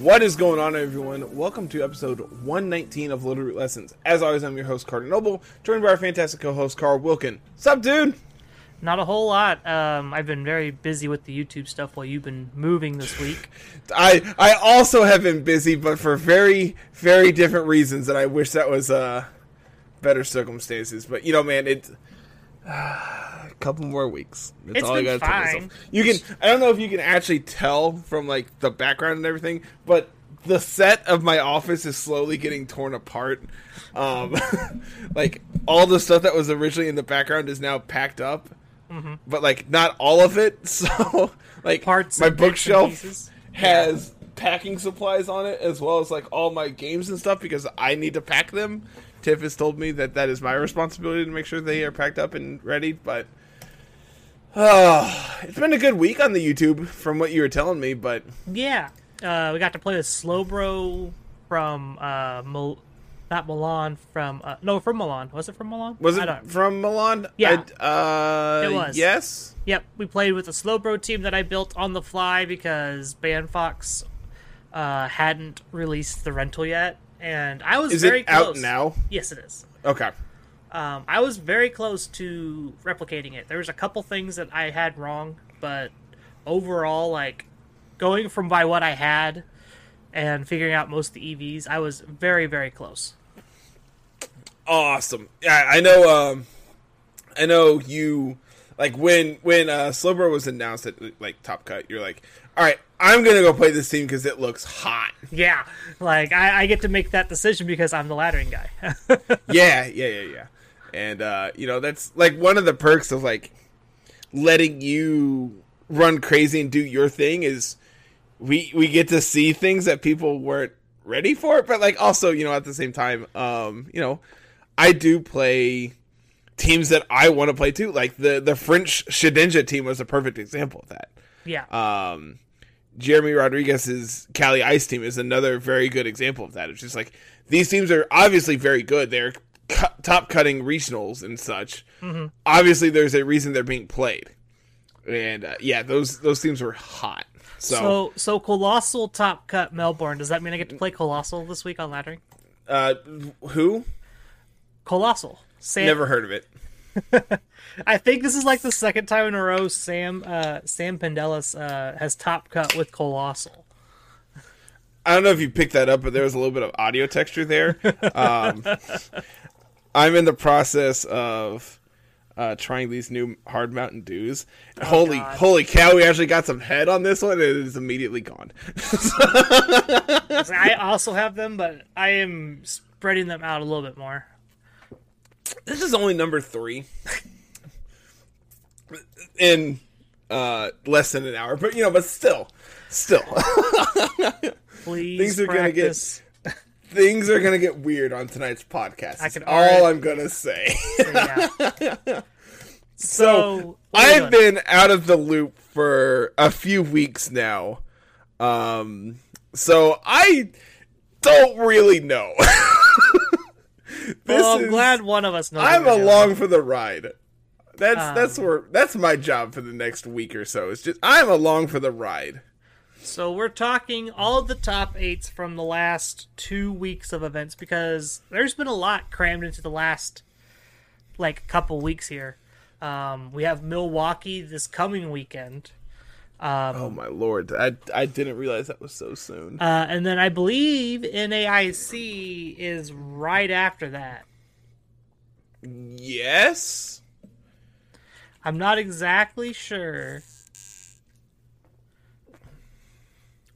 What is going on, everyone? Welcome to episode 119 of Little Root Lessons. As always, I'm your host, Carter Noble, joined by our fantastic co host, Carl Wilkin. Sup, dude? Not a whole lot. Um, I've been very busy with the YouTube stuff while you've been moving this week. I I also have been busy, but for very, very different reasons, and I wish that was uh, better circumstances. But, you know, man, it. a couple more weeks. That's It's all I gotta tell fine. myself. You can. I don't know if you can actually tell from like the background and everything, but the set of my office is slowly getting torn apart. Um, like all the stuff that was originally in the background is now packed up, but like not all of it. So like Parts my and bits and bookshelf has packing supplies on it as well as like all my games and stuff because I need to pack them. Tiff has told me that that is my responsibility to make sure they are packed up and ready, but uh, it's been a good week on the YouTube from what you were telling me, but Yeah, uh, we got to play with Slowbro from uh, Mil- not Milan from uh, no from Milan. Was it from Milan? was it from Milan? Yeah. I- uh, It was. Yes. Yep, we played with the Slowbro team that I built on the fly because Bandfox uh, hadn't released the rental yet, and I was Is very it out now? Yes, it is. Okay. Um, I was very close to replicating it. There was a couple things that I had wrong, but overall, like going from by what I had and figuring out most of the EVs, I was very, very close. Awesome. Yeah, I know. Um, I know you. Like when when uh, Slowbro was announced at like Top Cut, you're like, all right, I'm gonna go play this team because it looks hot. Yeah, like I, I get to make that decision because I'm the laddering guy. yeah, yeah, yeah, yeah. And uh, you know, that's like one of the perks of like letting you run crazy and do your thing is we we get to see things that people weren't ready for, but like also, you know, at the same time, um, you know, I do play teams that I want to play too. Like the the French Shedinja team was a perfect example of that. yeah, Um, Jeremy Rodriguez's Cali Ice team is another very good example of that. It's just like these teams are obviously very good. They're cu- top cutting regionals and such. Obviously, there's a reason they're being played, and uh, yeah, those those teams were hot. So, so so Coalossal top cut Melbourne. Does that mean I get to play Coalossal this week on laddering? uh, who? Coalossal. Sam, Never heard of it. I think this is like the second time in a row Sam uh, Sam Pendelis uh, has top cut with Coalossal. I don't know if you picked that up, but there was a little bit of audio texture there. Um, I'm in the process of uh, trying these new hard Mountain Dews. holy, God. holy cow! We actually got some head on this one, and it is immediately gone. I also have them, but I am spreading them out a little bit more. this is only number three in uh, less than an hour, but you know, but still, still, Please Things are gonna get- practice. Things are gonna get weird on tonight's podcast. I That's can all I'm gonna say. Yeah. So So are you I've been out of the loop for a few weeks now. Um so I don't really know. Well, I'm is- glad one of us knows. I'm what we're doing. along for the ride. That's Um, that's where that's my job for the next week or so. It's just I'm along for the ride. So we're talking all of the top eights from the last two weeks of events because there's been a lot crammed into the last like couple weeks here. Um, we have Milwaukee this coming weekend, Oh my lord. I I didn't realize that was so soon. uh, and then I believe NAIC is right after that. yes. I'm not exactly sure.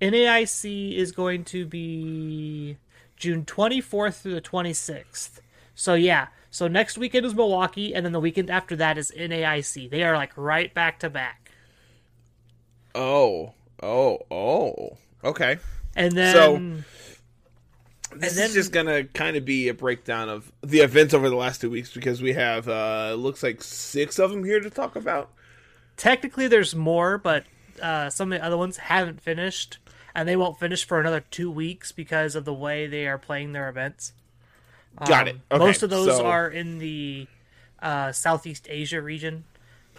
NAIC is going to be June 24th through the 26th. So yeah, so next weekend is Milwaukee, and then the weekend after that is NAIC. They are like right back to back. Oh. Oh. Oh. Okay. And then So- This And then- is just gonna kind of be a breakdown of the events over the last two weeks because we have uh looks like six of them here to talk about. technically there's more, but uh, some of the other ones haven't finished, and they won't finish for another two weeks because of the way they are playing their events. Got it. Okay, Most of those so- are in the uh, Southeast Asia region.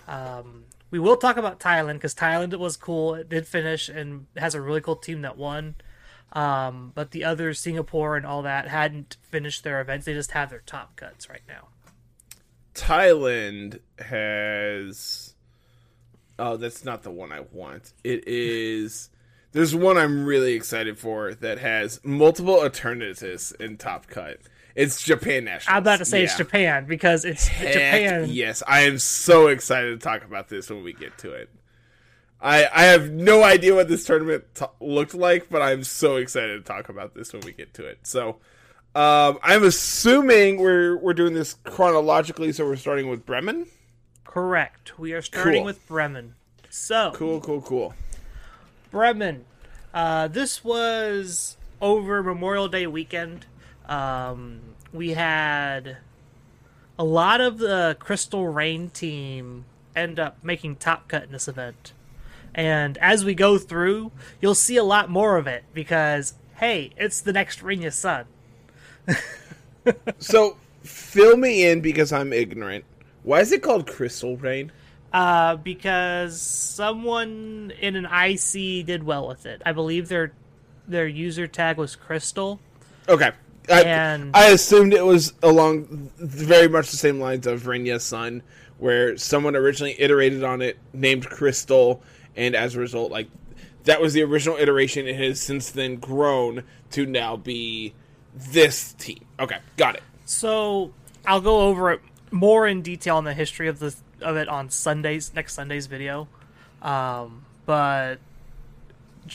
Um, we will talk about Thailand because Thailand was cool. It did finish and has a really cool team that won. Um, but the others, Singapore and all that, hadn't finished their events. They just have their top cuts right now. Thailand has. Oh, that's not the one I want. It is. There's one I'm really excited for that has multiple alternatives in Top Cut. It's Japan National. I'm about to say it's Japan because it's Heck Japan. Yes, I am so excited to talk about this when we get to it. I I have no idea what this tournament t- looked like, but I'm so excited to talk about this when we get to it. So, um, I'm assuming we're we're doing this chronologically, so we're starting with Bremen. Correct. We are starting Cool. with Bremen. So Cool, cool, cool. Bremen. Uh, this was over Memorial Day weekend. Um, we had a lot of the Crystal Rain team end up making top cut in this event. And as we go through, you'll see a lot more of it because, hey, it's the next Rinya Sun. So, fill me in because I'm ignorant. Why is it called Crystal Rain? Uh, because someone in an IC did well with it. I believe their their user tag was Crystal. Okay. I, And- I assumed it was along very much the same lines of Renya Sun, where someone originally iterated on it, named Crystal, and as a result, like that was the original iteration. It has since then grown to now be this team. Okay, got it. So I'll go over it more in detail on the history of the of it on Sundays next Sunday's video. Um, but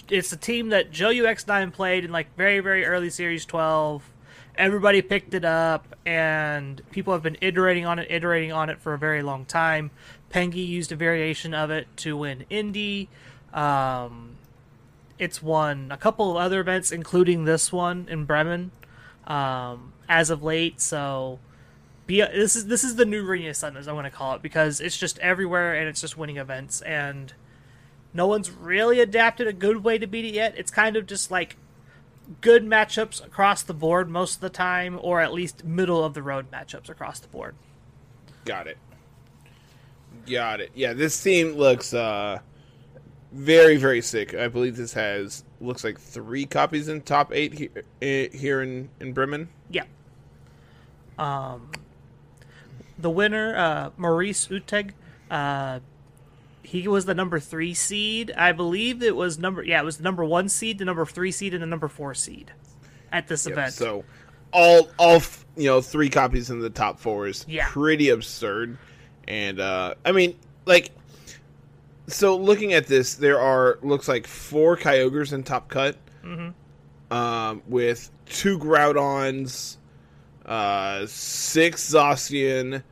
it's a team that Joe UX9 played in like very very early Series 12. Everybody picked it up, and people have been iterating on it, iterating on it for a very long time. Pengi used a variation of it to win Indy. Um, it's won a couple of other events, including this one in Bremen um, as of late. So, be this is this is the new Ring Sun, as I want to call it, because it's just everywhere and it's just winning events, and no one's really adapted a good way to beat it yet. It's kind of just like good matchups across the board most of the time, or at least middle of the road matchups across the board. Got it. Got it. Yeah, this team looks uh very very sick. I believe this has looks like three copies in top eight here, eh, here in in Bremen. Yeah. Um, the winner, uh, Maurice Uteg, uh, he was the number three seed. I believe it was number yeah, it was the number one seed, the number three seed, and the number four seed at this Yep, event. So all all f- you know three copies in the top four is Yeah. pretty absurd. And uh I mean like so looking at this, there are looks like four Kyogres in top cut, um, with two Groudons, uh, six Zacian,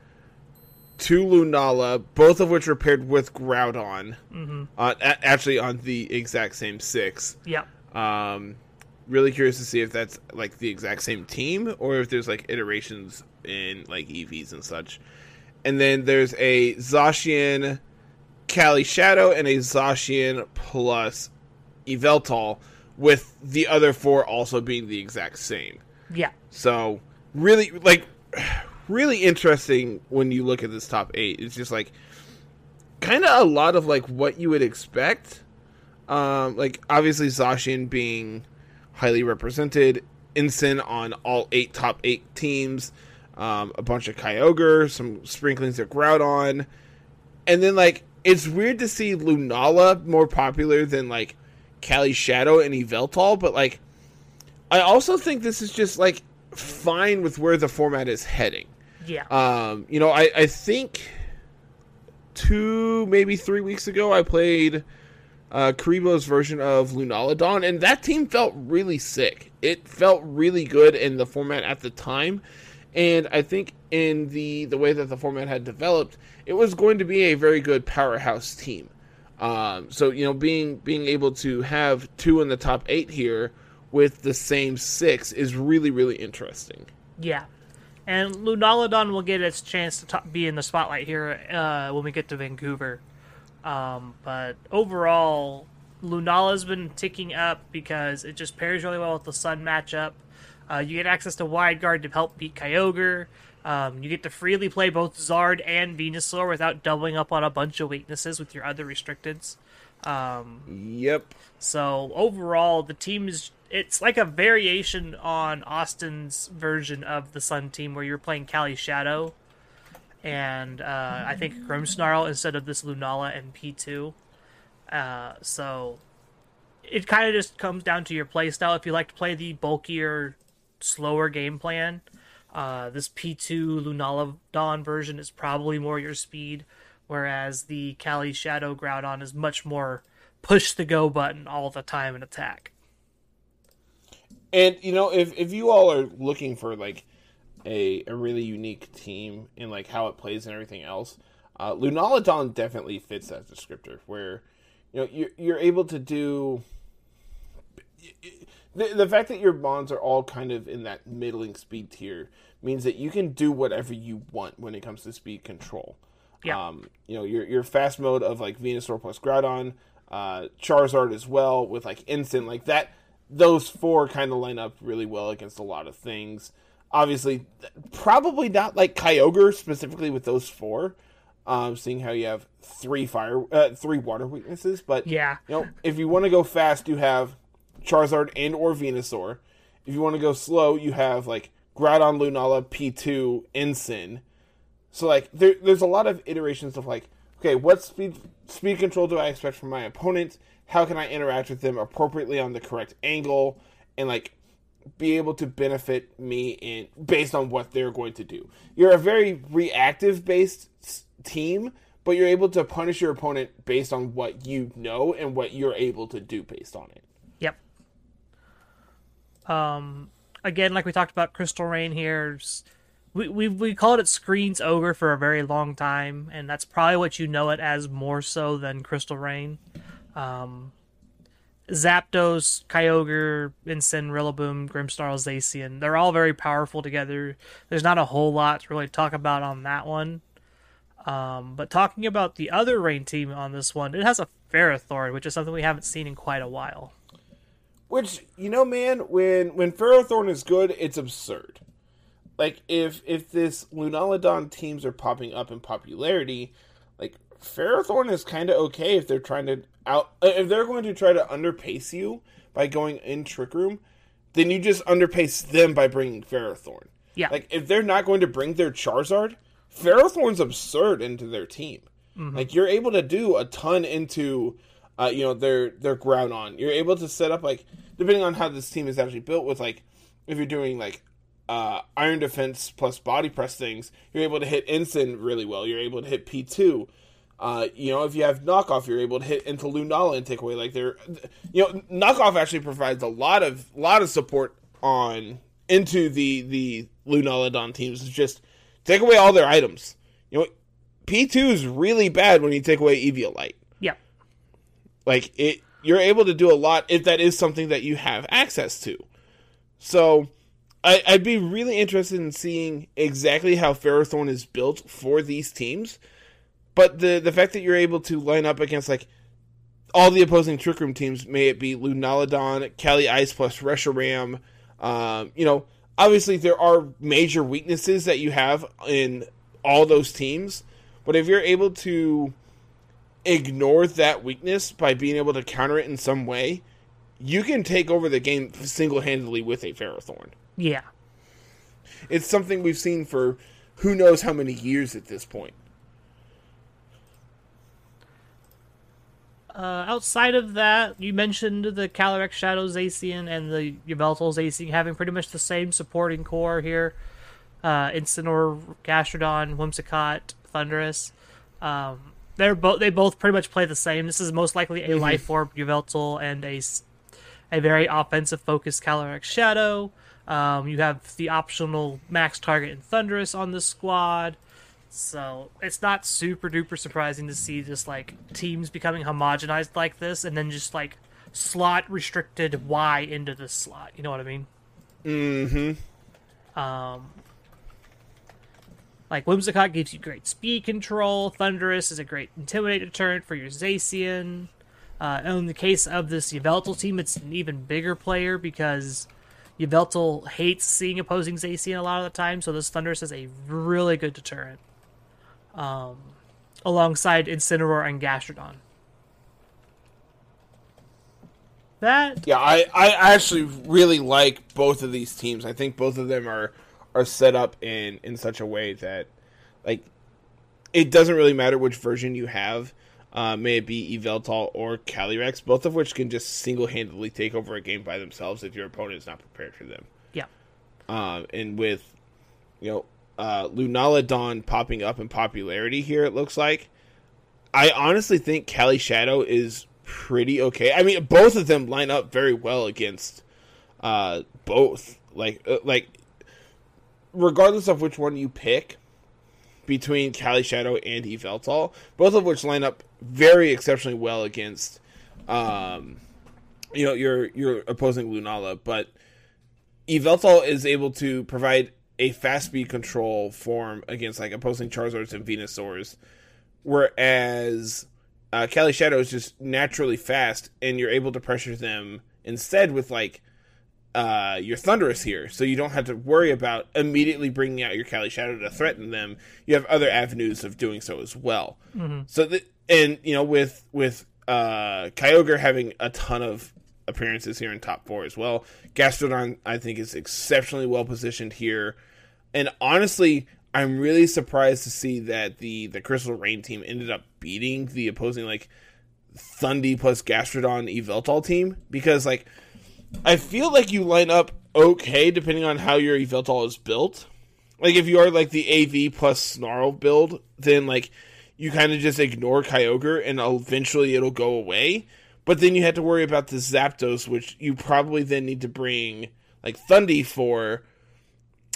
two Lunala, both of which are paired with Groudon. Mm-hmm. Uh, a- actually, on the exact same six. yeah, Um, really curious to see if that's like the exact same team or if there's like iterations in like EVs and such. And then there's a Zacian Cali Shadow and a Zacian plus Yveltal, with the other four also being the exact same. yeah, So really, like, really interesting when you look at this top eight. It's just like kind of a lot of like what you would expect. Um, like obviously Zacian being highly represented, Ensign on all eight top eight teams, um, a bunch of Kyogre, some sprinklings of Groudon, and then like it's weird to see Lunala more popular than like Cali Shadow and Yveltal, but like I also think this is just like fine with where the format is heading. yeah, Um, you know, I, I think two, maybe three weeks ago, I played uh, Karibo's version of Lunalodon, and that team felt really sick. It felt really good in the format at the time, and I think in the the way that the format had developed, it was going to be a very good powerhouse team. Um, so you know, being being able to have two in the top eight here with the same six is really really interesting. yeah. And Lunalodon will get its chance to to be in the spotlight here uh, when we get to Vancouver. Um, but overall, Lunala's been ticking up because it just pairs really well with the Sun matchup. Uh, you get access to Wide Guard to help beat Kyogre. Um, you get to freely play both Zard and Venusaur without doubling up on a bunch of weaknesses with your other restricteds. Um, Yep. so overall, the team is it's like a variation on Austin's version of the Sun team, where you're playing Cali Shadow, and uh, I think Grimmsnarl instead of this Lunala and P two. Uh, so it kind of just comes down to your playstyle. If you like to play the bulkier, slower game plan, uh, this P2 Lunala Dawn version is probably more your speed, whereas the Cali Shadow Groudon is much more push the go button all the time and attack. And you know, if if you all are looking for like a a really unique team and like how it plays and everything else, uh, Lunala Dawn definitely fits that descriptor. Where you know you're you're able to do the the fact that your bonds are all kind of in that middling speed tier means that you can do whatever you want when it comes to speed control. Yeah. Um, you know, your your fast mode of like Venusaur plus Groudon, uh, Charizard as well with like instant like that. Those four kind of line up really well against a lot of things. Obviously, probably not like Kyogre specifically with those four. Um, seeing how you have three fire, uh, three water weaknesses, but Yeah. you know, if you want to go fast, you have Charizard and or Venusaur. If you want to go slow, you have like Groudon, Lunala, P2, Ensign. So like there, there's a lot of iterations of like, okay, what speed speed control do I expect from my opponent? How can I interact with them appropriately on the correct angle and like be able to benefit me in based on what they're going to do. You're a very reactive based team, but you're able to punish your opponent based on what you know and what you're able to do based on it. Yep. Um, again, like we talked about, Crystal Rain here. We we we called it Screens Ogre for a very long time, and that's probably what you know it as more so than Crystal Rain. Um, Zapdos, Kyogre, Incin, Rillaboom, Grimmsnarl, Zacian. They're all very powerful together. There's not a whole lot to really talk about on that one. Um, but talking about the other rain team on this one, it has a Ferrothorn, which is something we haven't seen in quite a while. Which you know, man, when when Ferrothorn is good, it's absurd. Like if if this Lunalodon teams are popping up in popularity, Ferrothorn is kind of okay if they're trying to out uh, if they're going to try to underpace you by going in Trick Room, then you just underpace them by bringing Ferrothorn. Yeah. Like if they're not going to bring their Charizard, Ferrothorn's absurd into their team. Like you're able to do a ton into, uh, you know, their their Groudon. You're able to set up like depending on how this team is actually built with like if you're doing like uh, iron defense plus body press things, you're able to hit Ensign really well. You're able to hit P two. Uh, you know, if you have knockoff, you're able to hit into Lunala and take away like their, you know, knockoff actually provides a lot of lot of support on into the the Lunalodon teams. It's just take away all their items. You know, P two is really bad when you take away Eviolite. Yeah. Like it, you're able to do a lot if that is something that you have access to. So, I, I'd be really interested in seeing exactly how Ferrothorn is built for these teams. But the the fact that you're able to line up against like all the opposing Trick Room teams, may it be Lunalodon, Cali Ice plus Reshiram, um, you know, obviously there are major weaknesses that you have in all those teams. But if you're able to ignore that weakness by being able to counter it in some way, you can take over the game single handedly with a Ferrothorn. Yeah. It's something we've seen for who knows how many years at this point. Uh, outside of that, you mentioned the Calyrex Shadow Zacian and the Yveltal Zacian having pretty much the same supporting core here. Uh, Incineroar, Gastrodon, Whimsicott, Thundurus. Um, they're both they both pretty much play the same. This is most likely a Life Orb Yveltal and a a very offensive focused Calyrex Shadow. Um, you have the optional Max Target and Thundurus on the squad. So it's not super duper surprising to see just like teams becoming homogenized like this and then just like slot restricted Y into this slot. You know what I mean? Mm-hmm. Um like Whimsicott gives you great speed control, Thundurus is a great intimidate deterrent for your Zacian. Uh, and in the case of this Yveltal team, it's an even bigger player because Yveltal hates seeing opposing Zacian a lot of the time, so this Thundurus is a really good deterrent. Um, alongside Incineroar and Gastrodon. that Yeah, I, I actually really like both of these teams. I think both of them are are set up in in such a way that like it doesn't really matter which version you have. Uh, may it be Yveltal or Calyrex, both of which can just single handedly take over a game by themselves if your opponent is not prepared for them. yeah. Um, and with you know uh, Lunala popping up in popularity here, it looks like. I honestly think Cali Shadow is pretty okay. I mean, both of them line up very well against uh, both. Like, uh, like regardless of which one you pick between Cali Shadow and Yveltal, both of which line up very exceptionally well against, um, you know, your your opposing Lunala. But Yveltal is able to provide a fast speed control form against like opposing Charizards and Venusaurs, whereas uh, Cali Shadow is just naturally fast, and you're able to pressure them instead with like uh, your Thundurus here, so you don't have to worry about immediately bringing out your Cali Shadow to threaten them. You have other avenues of doing so as well. So that, and you know, with with uh, Kyogre having a ton of appearances here in top four as well, Gastrodon I think is exceptionally well positioned here, and honestly. I'm really surprised to see that the the Crystal Rain team ended up beating the opposing like Thundy plus Gastrodon Yveltal team because like I feel like you line up okay depending on how your Yveltal is built. Like if you are like the AV plus Snarl build, then like you kind of just ignore Kyogre and eventually it'll go away. But then you have to worry about the Zapdos, which you probably then need to bring like Thundy for.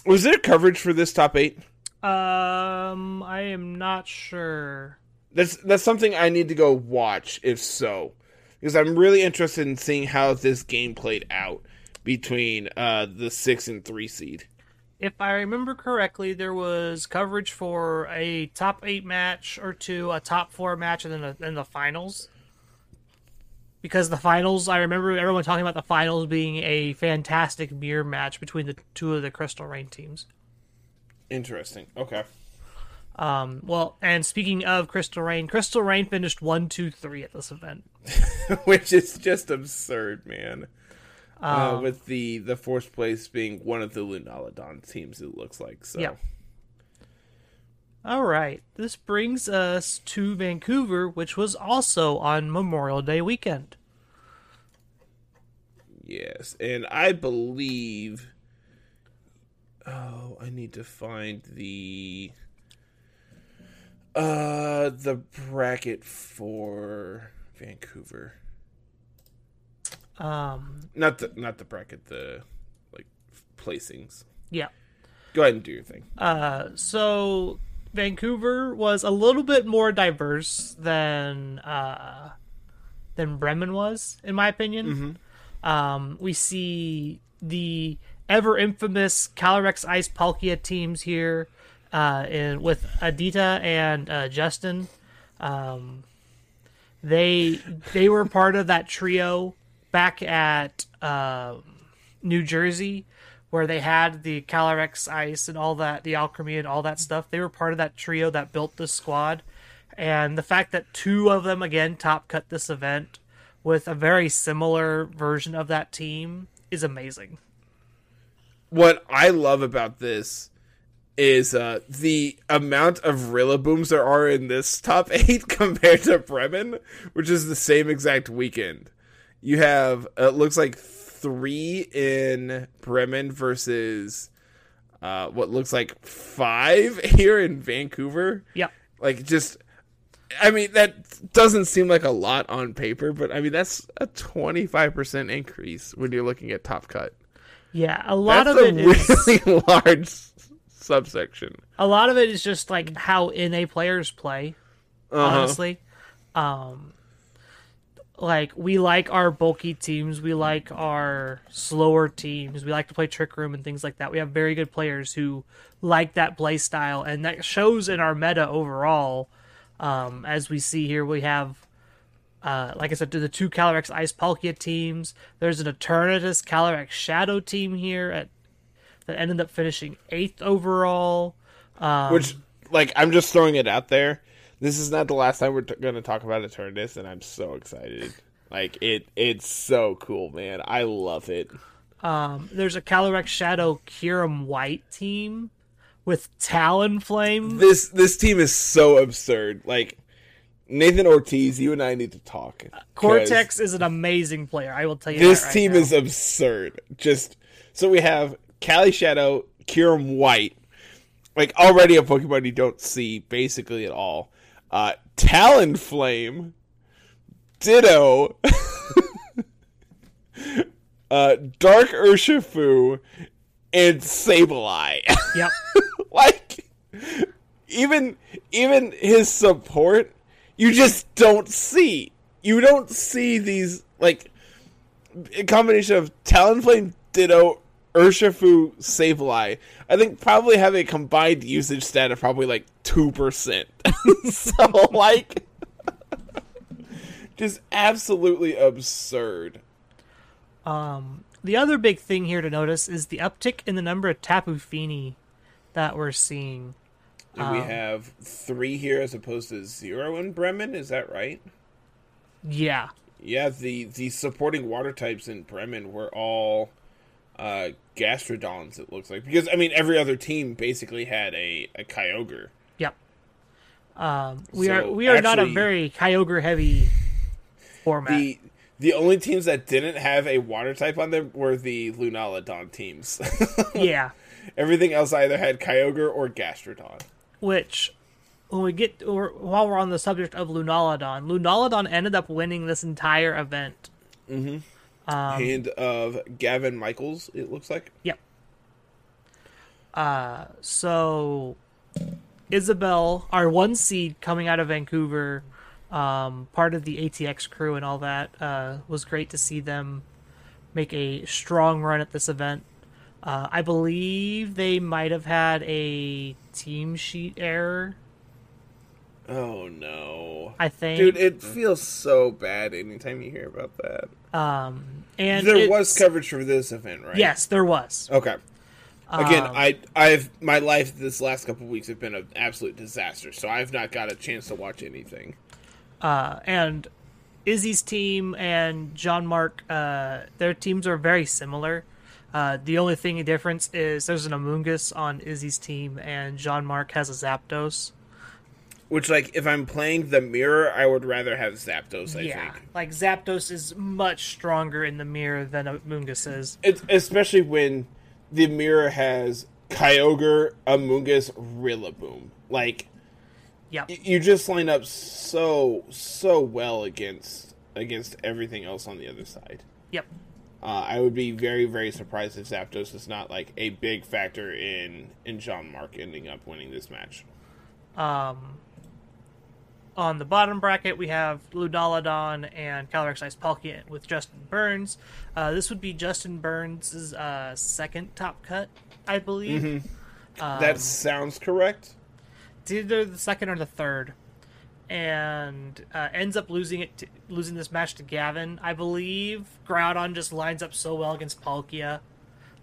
Was there coverage for this top eight? Um, I am not sure. That's that's something I need to go watch if so, because I'm really interested in seeing how this game played out between uh, the six and three seed. If I remember correctly, there was coverage for a top eight match or two, a top four match, and then a, then the finals. Because the finals, I remember everyone talking about the finals being a fantastic mirror match between the two of the Crystal Rain teams. Interesting. Okay. Um, well, and speaking of Crystal Rain, Crystal Rain finished one, two, three at this event. Which is just absurd, man. uh, with the the fourth place being one of the Lunalodon teams, it looks like. So Yeah. All right, this brings us to Vancouver, which was also on Memorial Day weekend. yes, and I believe. Oh, I need to find the. Uh, the bracket for Vancouver. Um, Not the not the bracket, the like placings. yeah. Go ahead and do your thing. Uh, so Vancouver was a little bit more diverse than uh, than Bremen was, in my opinion. Um, we see the ever infamous Calyrex Ice Palkia teams here, uh, in with Adita and uh, Justin. Um, they they were part of that trio back at um New Jersey, where they had the Calyrex Ice and all that, the Alchemy and all that stuff. They were part of that trio that built this squad, and the fact that two of them again top cut this event with a very similar version of that team is amazing. what I love about this is uh, the amount of Rillabooms there are in this top eight compared to Bremen, which is the same exact weekend. You have it looks like three in Bremen versus uh, what looks like five here in Vancouver. Yeah. Like just. I mean that doesn't seem like a lot on paper, but I mean that's a twenty five percent increase when you're looking at top cut. Yeah, a lot That's of a it is really large subsection. a lot of it is just like how NA players play. Uh-huh. honestly. Um, like we like our bulky teams, we like our slower teams, we like to play trick room and things like that. We have very good players who like that play style, and that shows in our meta overall. Um, as we see here, we have. Uh, like I said, the two Calyrex Ice Palkia teams. There's an Eternatus Calyrex Shadow team here at that ended up finishing eighth overall. Um, Which, like, I'm just throwing it out there. This is not the last time we're t- going to talk about Eternus, and I'm so excited. Like it, it's so cool, man. I love it. Um, there's a Calyrex Shadow Kyurem White team with Talonflame. This this team is so absurd. Like Nathan Ortiz, you and I need to talk. Cortex is an amazing player. I will tell you. This right team now. is absurd. Just so we have Cali Shadow, Kyurem White, like already a Pokemon you don't see basically at all. Uh, Talonflame, Ditto, uh, Dark Urshifu, and Sableye. Yep. like even even his support you just don't see you don't see these like a combination of talonflame ditto urshifu sableye i think probably have a combined usage stat of probably like 2% so like just absolutely absurd Um, the other big thing here to notice is the uptick in the number of Tapu Fini that we're seeing. and we have three here as opposed to zero in bremen is that right Yeah. Yeah, the the supporting water types in Bremen were all uh gastrodons. It looks like because I mean every other team basically had a a Kyogre. Yep. Um, we So, are we are not a very Kyogre heavy format. The the only teams that didn't have a water type on them were the Lunalodon teams. yeah. Everything else either had Kyogre or Gastrodon. Which, when we get or while we're on the subject of Lunalodon, Lunalodon ended up winning this entire event. Um, Hand of Gavin Michaels. It looks like. Yep. Uh, so Isabel, our one seed coming out of Vancouver, um, part of the ATX crew and all that, uh, was great to see them make a strong run at this event. Uh, I believe they might have had a team sheet error. Oh no. I think, Dude, it feels so bad anytime you hear about that. Um, and there was coverage for this event, right? yes, there was. Okay. Again, Um, I I've my life this last couple of weeks have been an absolute disaster, so I've not got a chance to watch anything. uh, and Izzy's team and John Mark, uh, their teams are very similar. Uh, the only thing difference is there's an Amoonguss on Izzy's team, and John Mark has a Zapdos. Which, like, if I'm playing the mirror, I would rather have Zapdos. I yeah, think, like Zapdos is much stronger in the mirror than Amoonguss is. it's, especially when the mirror has Kyogre, Amoonguss, Rillaboom. Like, Yep. y- you just line up so so well against against everything else on the other side. Yep. Uh, I would be very very surprised if Zapdos is not like a big factor in in John Mark ending up winning this match. Um, on the bottom bracket, we have Lunalodon and Calyrex Ice Palkia with Justin Burns. Uh, this would be Justin Burns' uh, second top cut, I believe. Um, that sounds correct. It's either the second or the third, and uh, ends up losing it, to, losing this match to Gavin. I believe Groudon just lines up so well against Palkia.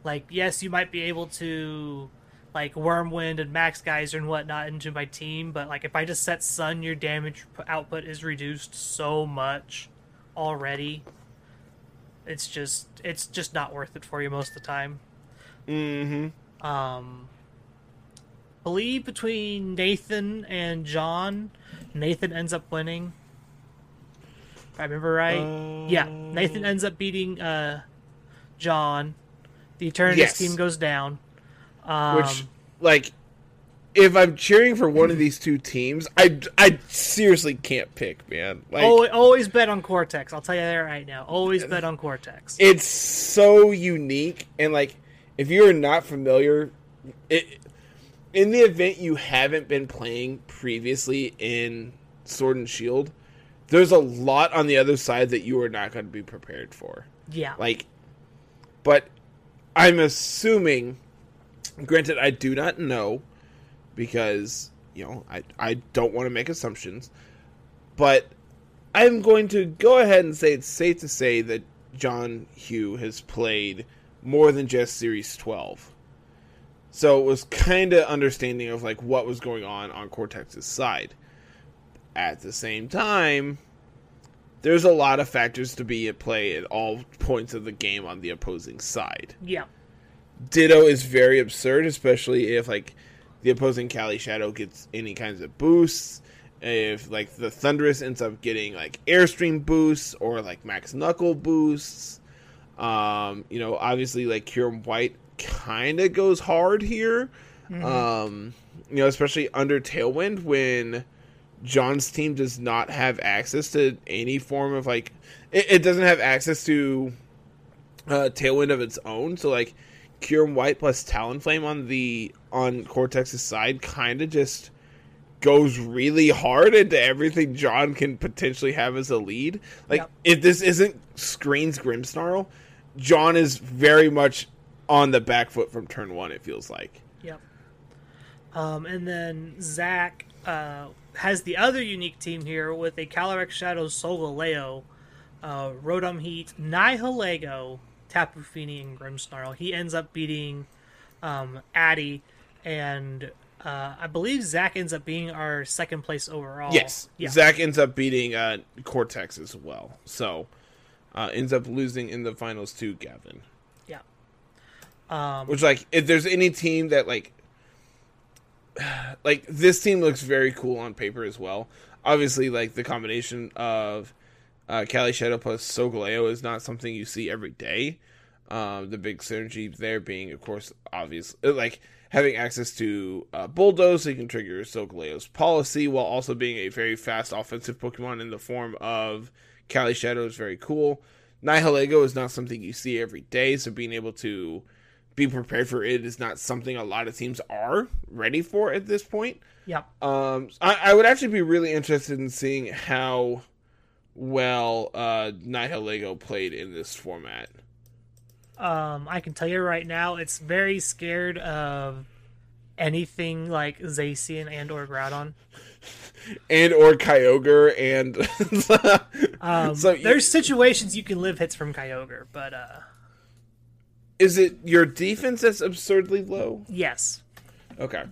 Like, yes, you might be able to like Wyrmwind and Max Geyser and whatnot into my team, but like if I just set Sun, your damage output is reduced so much already. It's just it's just not worth it for you most of the time. Mm-hmm. Um, believe between Nathan and John, Nathan ends up winning. If I remember right. yeah, Nathan ends up beating uh, John. The Eternatus Yes. team goes down. Um, Which, like, if I'm cheering for one of these two teams, I, I seriously can't pick, man. Like, al- always bet on Cortex. I'll tell you that right now. Always bet on Cortex. it's so unique, and like, if you're not familiar, it in the event you haven't been playing previously in Sword and Shield, there's a lot on the other side that you are not going to be prepared for. yeah. Like, but I'm assuming. Granted, I do not know because you know I I don't want to make assumptions, but I'm going to go ahead and say it's safe to say that John Hugh has played more than just Series 12. So it was kind of understanding of like what was going on on Cortex's side. At the same time, there's a lot of factors to be at play at all points of the game on the opposing side. Yeah. Ditto is very absurd, especially if like the opposing Cali Shadow gets any kinds of boosts. If like the Thundurus ends up getting like Airstream boosts or like Max Knuckle boosts. Um, you know, obviously like Kyurem White kind of goes hard here. Mm-hmm. Um, you know, especially under Tailwind when John's team does not have access to any form of like it, it doesn't have access to uh, Tailwind of its own. So like Kyurem White plus Talonflame on the on Cortex's side kind of just goes really hard into everything John can potentially have as a lead. Like yep. if this isn't screens Grimmsnarl, John is very much on the back foot from turn one. It feels like. Yep. Um, and then Zach uh, has the other unique team here with a Calyrex Shadow Solgaleo, uh, Rotom Heat, Nihilego, Tapu Fini, and Grimmsnarl. He ends up beating um, Addy, and uh, I believe Zach ends up being our second place overall. Yes, yeah. Zach ends up beating uh, Cortex as well. So uh, ends up losing in the finals to Gavin. Yeah. Um, Which like if there's any team that like like this team looks very cool on paper as well. Obviously, like the combination of uh, Kali Shadow plus Solgaleo is not something you see every day. Um, the big synergy there being, of course, obvious, uh, like having access to uh, Bulldoze, so you can trigger Solgaleo's policy while also being a very fast offensive Pokemon in the form of Kali Shadow is very cool. Nihilego is not something you see every day, so being able to be prepared for it is not something a lot of teams are ready for at this point. Yeah. Um, I, I would actually be really interested in seeing how well uh, Nihilego played in this format. Um, I can tell you right now, it's very scared of anything like Zacian and or Groudon. and or Kyogre and um, so there's situations you can live hits from Kyogre, but uh is it your defense that's absurdly low? Yes. Okay.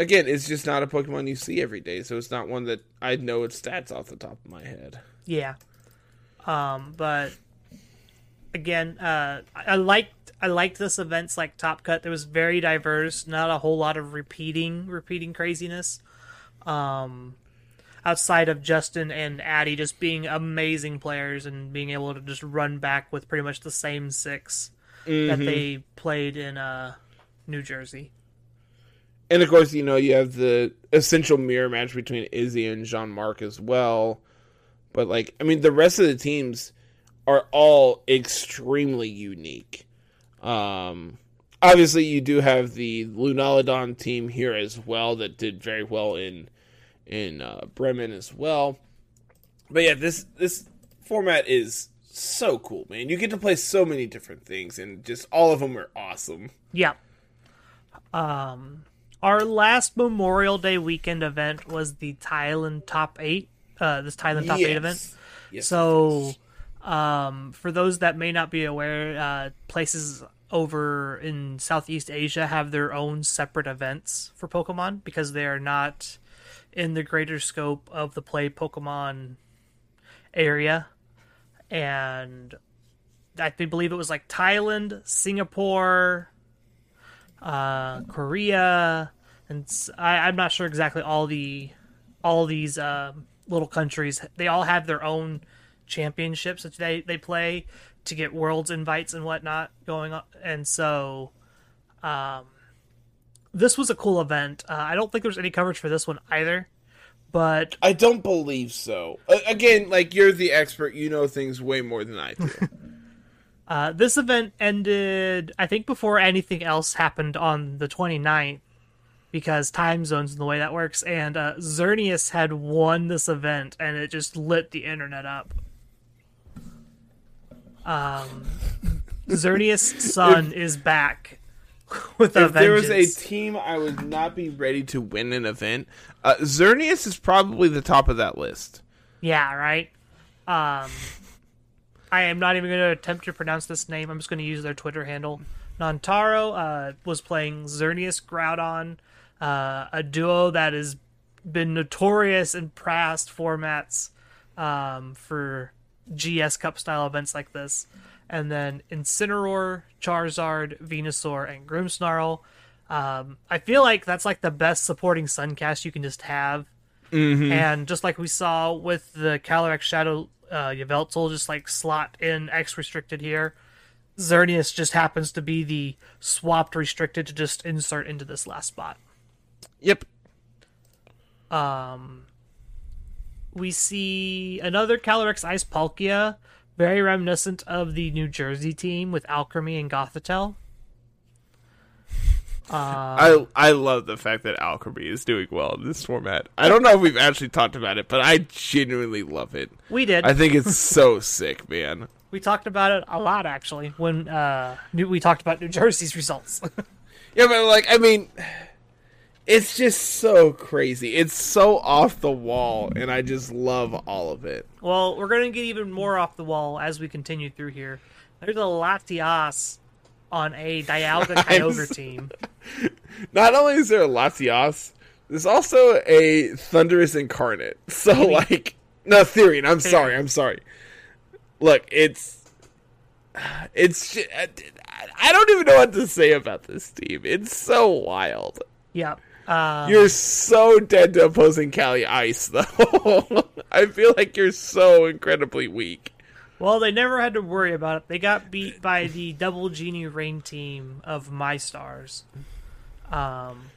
Again, it's just not a Pokemon you see every day, so it's not one that I know its stats off the top of my head. Yeah. Um, but again, uh, I liked I liked this event's like Top Cut. There was very diverse, not a whole lot of repeating repeating craziness. Um, outside of Justin and Addy just being amazing players and being able to just run back with pretty much the same 6 mm-hmm. that they played in uh, New Jersey. And of course, you know, you have the essential mirror match between Izzy and Jean Marc as well. But like, I mean, the rest of the teams are all extremely unique. Um, obviously, you do have the Lunaludon team here as well that did very well in in uh, Bremen as well. But yeah, this this format is so cool, man. You get to play so many different things, and just all of them are awesome. Yeah. Um, our last Memorial Day weekend event was the Thailand Top Eight. Uh, this Thailand Top yes. Eight event. Yes, so, um, for those that may not be aware, uh, places over in Southeast Asia have their own separate events for Pokemon because they are not in the greater scope of the play Pokemon area. And I believe it was like Thailand, Singapore, uh, Korea, and I, am not sure exactly all the all these uh, little countries. They all have their own championships that they they play to get worlds invites and whatnot going on. And so, um, this was a cool event. Uh, I don't think there's any coverage for this one either, but I don't believe so. Again, like you're the expert, you know things way more than I do. uh, this event ended, I think, before anything else happened on the 29th because time zones and the way that works. And uh, Xerneas had won this event, and it just lit the internet up. Um, Xerneas' sun is back with a if there was a team I would not be ready to win an event, uh, Xerneas is probably the top of that list. Yeah, right. Um, I am not even going to attempt to pronounce this name. I'm just going to use their Twitter handle. Nontaro uh, was playing Xerneas Groudon, uh, a duo that has been notorious in past formats. um, for GS Cup style events like this. And then Incineroar, Charizard, Venusaur, and Grimmsnarl. Um, I feel like that's like the best supporting Suncast you can just have. Mm-hmm. And just like we saw with the Calyrex Shadow uh, Yveltal, just like slot in X restricted here. Xerneas just happens to be the swapped restricted to just insert into this last spot. Yep. Um, we see another Calyrex Ice Palkia, very reminiscent of the New Jersey team with Alcremie and Gothitelle. I I love the fact that Alcremie is doing well in this format. I don't know if we've actually talked about it, but I genuinely love it. We did. I think it's so sick, man. we talked about it a lot actually when uh, New- we talked about New Jersey's results. Yeah, but like I mean it's just so crazy. It's so off the wall and I just love all of it. well, we're going to get even more off the wall as we continue through here. There's a Latias on a Dialga Kyogre team. Not only is there a Latias, there's also a Thundurus Incarnate. So like no Therian, I'm sorry, I'm sorry. Look, it's it's I don't even know what to say about this team. It's so wild. Yep. Um, You're so dead to opposing Cali Ice, though. I feel like you're so incredibly weak. Well, they never had to worry about it. They got beat by the Double Genie Rain team of My Stars. Um,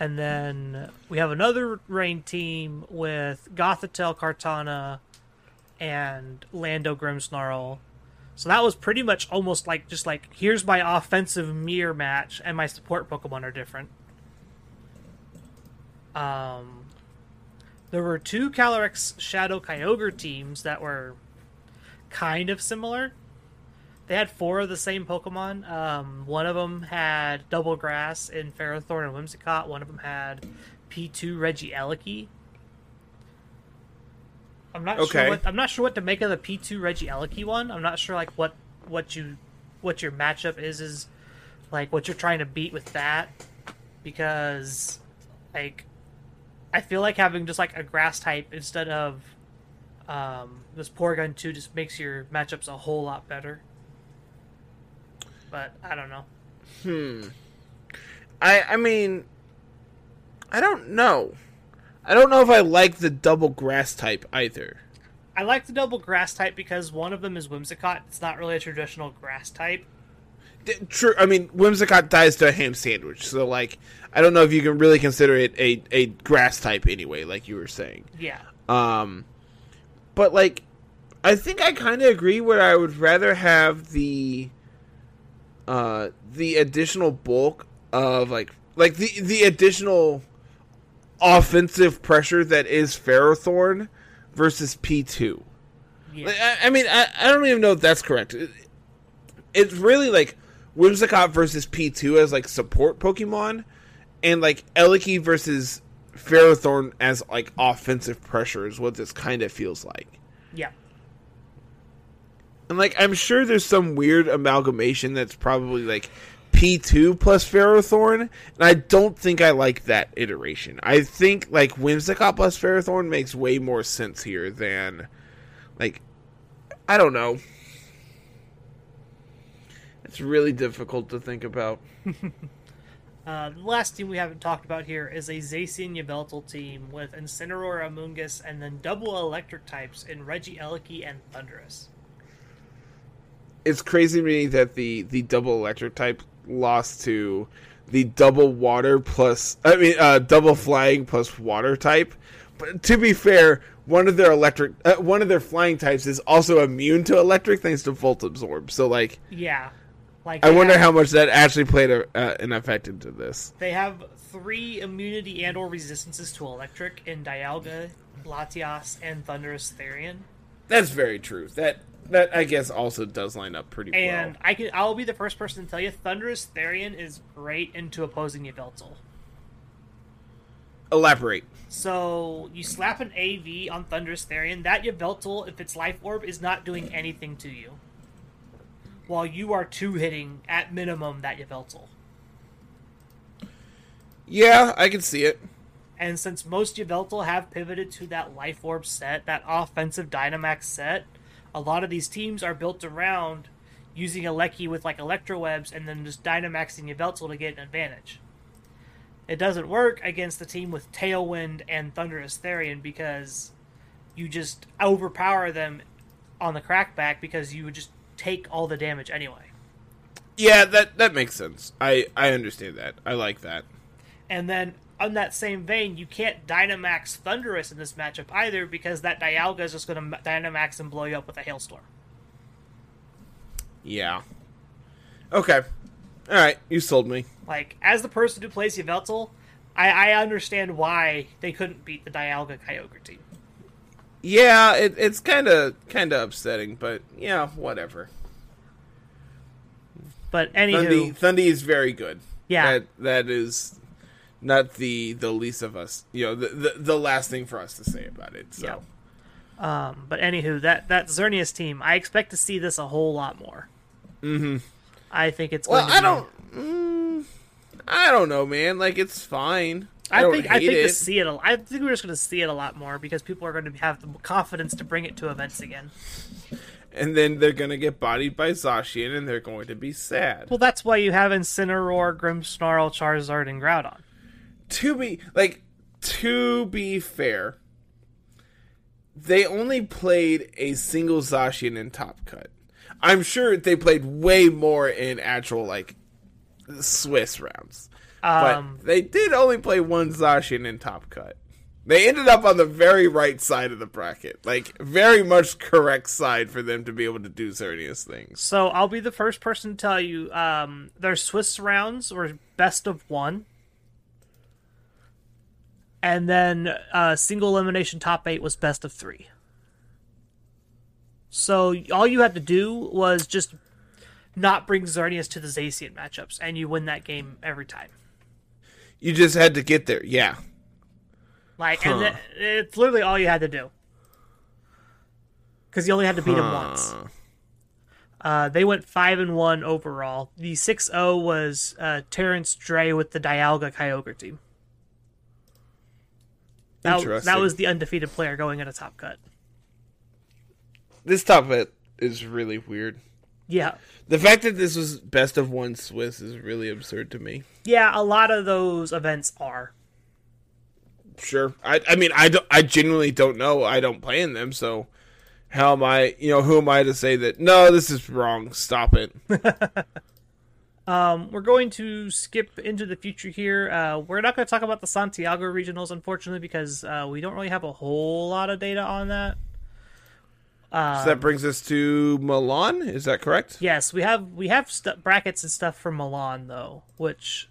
and then we have another Rain team with Gothitelle Kartana and Lando Grimmsnarl. So that was pretty much almost like just like here's my offensive mirror match and my support Pokemon are different. Um, there were two Calyrex Shadow Kyogre teams that were kind of similar. They had four of the same Pokemon. Um, one of them had Double Grass in Ferrothorn and Whimsicott. One of them had P2 Regieleki. I'm not Okay. sure what I'm not sure what to make of the P2 Regieleki one. I'm not sure like what what you what your matchup is is like what you're trying to beat with that because like I feel like having just like a grass type instead of um, this Porygon 2 just makes your matchups a whole lot better. But I don't know. Hmm. I I mean, I don't know. I don't know if I like the double grass type either. I like the double grass type because one of them is Whimsicott. It's not really a traditional grass type. D- True. I mean, Whimsicott dies to a ham sandwich, so like, I don't know if you can really consider it a a grass type anyway, like you were saying. Yeah. Um, but like, I think I kind of agree where I would rather have the, uh, the additional bulk of like like the the additional offensive pressure that is Ferrothorn versus P two. Yeah. I, I mean, I, I don't even know if that's correct. It- it's really like Whimsicott versus P two as like support Pokemon, and like Eliki versus Ferrothorn as like offensive pressure is what this kind of feels like. Yeah. And like I'm sure there's some weird amalgamation that's probably like P2 plus Ferrothorn, and I don't think I like that iteration. I think like Whimsicott plus Ferrothorn makes way more sense here than like I don't know. It's really difficult to think about. Uh, the last team we haven't talked about here is a Zacian Yveltal team with Incineroar, Amoonguss, and then double electric types in Regieleki and Thundurus. It's crazy to me that the the double electric type lost to the double water plus I mean uh, double flying plus water type. But to be fair, one of their electric uh, one of their flying types is also immune to electric thanks to Volt Absorb. So like Yeah. Like I wonder have- how much that actually played a, uh, an effect into this. They have three immunity and or resistances to electric in Dialga, Latias, and Thundurus Therian. That's very true. That that I guess also does line up pretty And well. I can I'll be the first person to tell you Thundurus Therian is great into opposing Yveltal. Elaborate. So you slap an AV on Thundurus Therian, that Yveltal, if its life orb, is not doing anything to you. While you are two hitting at minimum that Yveltal. Yeah, I can see it. And since most Yveltal have pivoted to that Life Orb set, that offensive Dynamax set, a lot of these teams are built around using Alecki with like Electro Webs and then just Dynamaxing Yveltal to get an advantage. It doesn't work against the team with Tailwind and Thundurus Therian because you just overpower them on the crackback because you would just take all the damage anyway. Yeah, that that makes sense. I I understand that. I like that. And then on that same vein, you can't Dynamax Thundurus in this matchup either because that Dialga is just going to Dynamax and blow you up with a Hailstorm. Yeah. Okay. All right, you sold me. Like, as the person who plays Yveltal, I, I understand why they couldn't beat the Dialga Kyogre team. Yeah, it, it's kind of kind of upsetting, but yeah, whatever. But anywho, Thundy, Thundy is very good. Yeah. that that is not the the least of us. You know, the the, the last thing for us to say about it. So. Yeah. um, but anywho, that that Xerneas team, I expect to see this a whole lot more. Mm-hmm. I think it's Well, going to I don't. Mm, I don't know, man. Like it's fine. I, I think I think to see it. a- I think we're just going to see it a lot more because people are going to have the confidence to bring it to events again. and then they're gonna get bodied by Zacian, and they're going to be sad. Well, that's why you have Incineroar, Grimmsnarl, Charizard, and Groudon. to be like to be fair, they only played a single Zacian in Top Cut. I'm sure they played way more in actual like Swiss rounds, Um, but they did only play one Zacian in Top Cut. They ended up on the very right side of the bracket, like very much correct side for them to be able to do Xerneas things. so I'll be the first person to tell you um, their Swiss rounds were best of one. And then uh, single elimination top eight was best of three. So all you had to do was just not bring Xerneas to the Zacian matchups, and you win that game every time. You just had to get there, yeah. Like, Huh. and th- it's literally all you had to do. Because you only had to beat him once. Uh, they went five and one overall. The 6-0 was uh, Terrence Dre with the Dialga Kyogre team. That, Interesting. that was the undefeated player going at a top cut. This top cut is really weird. Yeah, The fact that this was best of one Swiss is really absurd to me. yeah. A lot of those events are. Sure, I, I mean, I don't, I genuinely don't know. I don't play in them, so how am I? You know, who am I to say that? No, this is wrong. Stop it. Um, we're going to skip into the future here. Uh, we're not going to talk about the Santiago regionals, unfortunately, because uh, we don't really have a whole lot of data on that. So that brings us to Milan. Is that correct? Yes, we have we have st- brackets and stuff for Milan though, which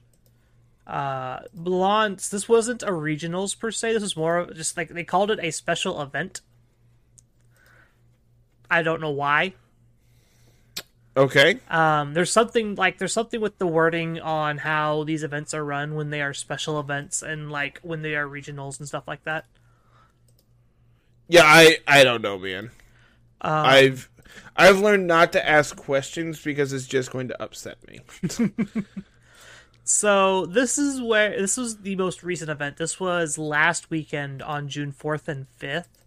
uh Milan this wasn't a regionals per se. This was more of just like they called it a special event. I don't know why. Okay. Um there's something like there's something with the wording on how these events are run when they are special events and like when they are regionals and stuff like that. Yeah, I, I don't know, man. Um, I've, I've learned not to ask questions because it's just going to upset me. So this is where this was the most recent event. This was last weekend on June fourth and fifth.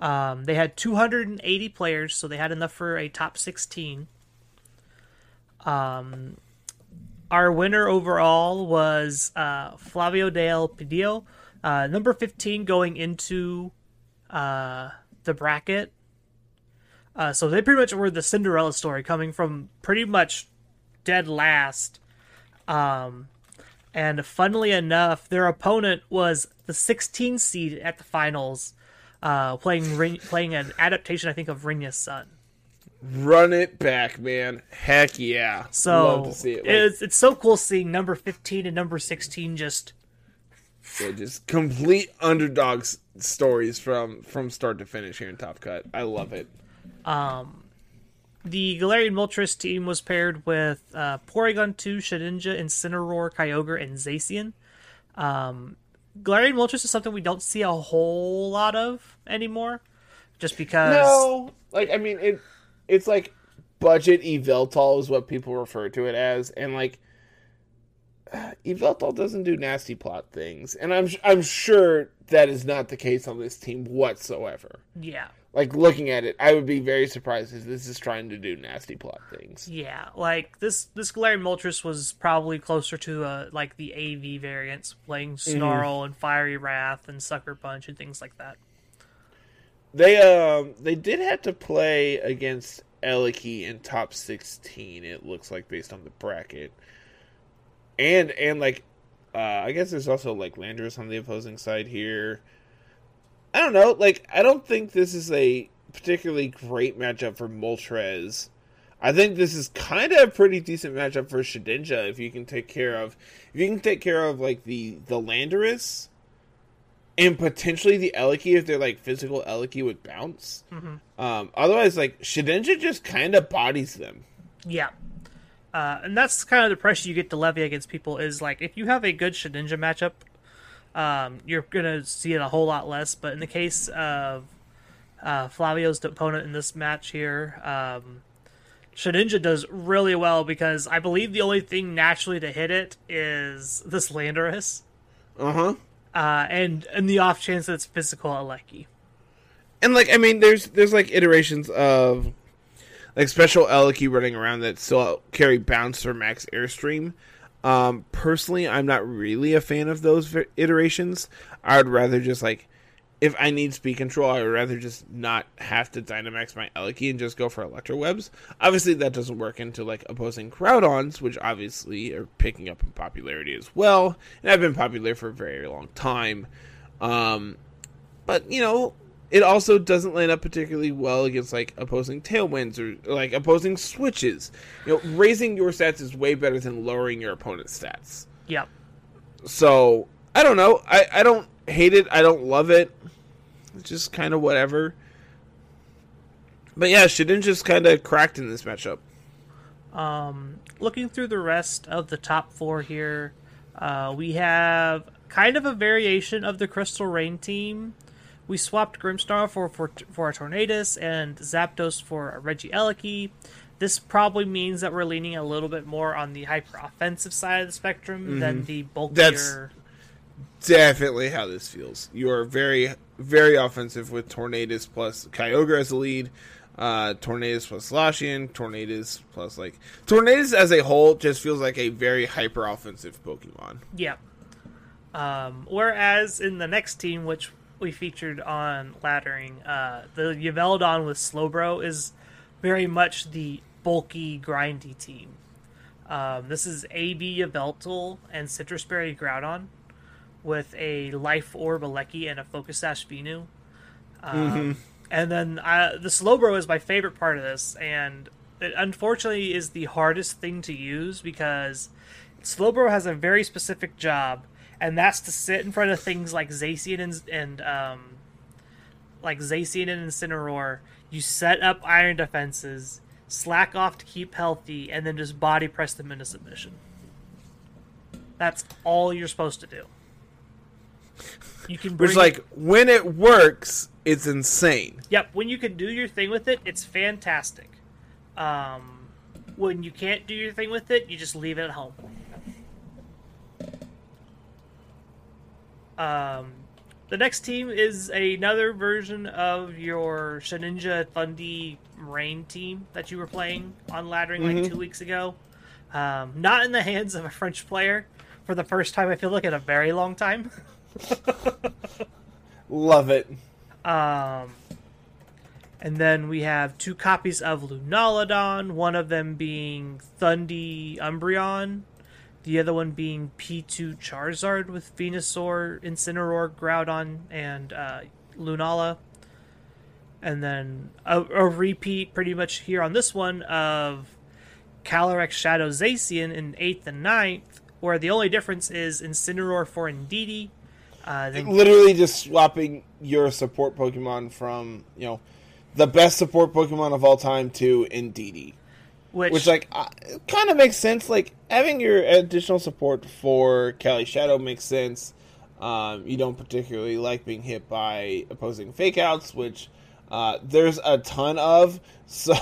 Um, they had 280 players, so they had enough for a top 16. Um, our winner overall was uh, Flavio Del Pidio, uh, number 15 going into uh, the bracket. Uh, so they pretty much were the Cinderella story, coming from pretty much dead last. Um, and funnily enough, their opponent was the 16 seed at the finals, uh, playing playing an adaptation, I think, of Rinya's son. Run it back, man. Heck yeah. So Love to see it. Like, it's it's so cool seeing number 15 and number 16 just yeah, just complete underdogs stories from from start to finish here in Top Cut. I love it. Um, The Galarian Moltres team was paired with uh, Porygon 2, Shedinja, Incineroar, Kyogre, and Zacian. Um, Galarian Moltres is something we don't see a whole lot of anymore, just because. No, like I mean it. It's like budget Yveltal is what people refer to it as, and like Yveltal doesn't do nasty plot things, and I'm I'm sure that is not the case on this team whatsoever. Yeah. Like looking at it, I would be very surprised if this is trying to do nasty plot things. Yeah, like this this Galarian Moltres was probably closer to uh like the AV variants, playing Snarl and Fiery Wrath and Sucker Punch and things like that. They um they did have to play against Eliki in top sixteen. It looks like based on the bracket, and and like uh, I guess there's also like Landorus on the opposing side here. I don't know. Like I don't think this is a particularly great matchup for Moltres. I think this is kind of a pretty decent matchup for Shedinja if you can take care of if you can take care of like the the Landorus and potentially the Eliki if they're like physical Eliki with bounce. Mm-hmm. Um, otherwise, like Shedinja just kind of bodies them. Yeah. Uh, and that's kind of the pressure you get to levy against people is like if you have a good Shedinja matchup, um, you're gonna see it a whole lot less. But in the case of uh, Flavio's opponent in this match here, um, Shedinja does really well because I believe the only thing naturally to hit it is this Landorus, Uh-huh. uh, and and the off chance that it's physical Aleki. And like I mean, there's there's like iterations of like special Eliki running around that still carry bounce or max airstream. Um, personally, I'm not really a fan of those iterations. I would rather just like if I need speed control, I would rather just not have to Dynamax my Eliki and just go for Electro Webs. Obviously, that doesn't work into like opposing Groudons, which obviously are picking up in popularity as well, and have been popular for a very long time. Um, but you know, it also doesn't line up particularly well against like opposing tailwinds or like opposing switches. You know, raising your stats is way better than lowering your opponent's stats. Yep. So I don't know. I I don't hate it. I don't love it. It's just kind of whatever. But yeah, Shedin just kind of cracked in this matchup. Um, looking through the rest of the top four here, uh, we have kind of a variation of the Crystal Rain team. We swapped Grimstar for for, for a Tornadus and Zapdos for a Reggie Regieleki. This probably means that we're leaning a little bit more on the hyper offensive side of the spectrum than the bulkier. That's- Definitely how this feels. You are very very offensive with Tornadus plus Kyogre as the lead. Uh, Tornadus plus Lashian, Tornadus plus like Tornadus as a whole just feels like a very hyper offensive Pokemon. Yeah. Um, whereas in the next team, which we featured on laddering, uh, the Yveldon with Slowbro is very much the bulky, grindy team. Um, this is AB Yveltal and Citrus Berry Groudon with a Life Orb Aleki and a Focus Sash Vinu. Um, And then uh, the Slowbro is my favorite part of this, and it unfortunately is the hardest thing to use because Slowbro has a very specific job, and that's to sit in front of things like Zacian and, and um, like Zacian and Incineroar. You set up iron defenses, slack off to keep healthy, and then just body press them into submission. That's all you're supposed to do. You can bring Which like when it works, it's insane. Yep, when you can do your thing with it, it's fantastic. Um, when you can't do your thing with it, you just leave it at home. Um, the next team is another version of your Shedinja Thundi Rain team that you were playing on Laddering like two weeks ago. Um, not in the hands of a French player for the first time, I feel like, in a very long time. Love it. Um, and then we have two copies of Lunalodon, one of them being Thundi Umbreon, the other one being P2 Charizard with Venusaur, Incineroar, Groudon, and uh, Lunala. And then a, a repeat pretty much here on this one of Calyrex Shadow Zacian in 8th and 9th, where the only difference is Incineroar for Indeedee. Uh, Literally just swapping your support Pokemon from you know the best support Pokemon of all time to Indeedee. Which, Which like uh, kind of makes sense. Like having your additional support for Cali Shadow makes sense. Um, you don't particularly like being hit by opposing fake outs, which uh, there's a ton of. So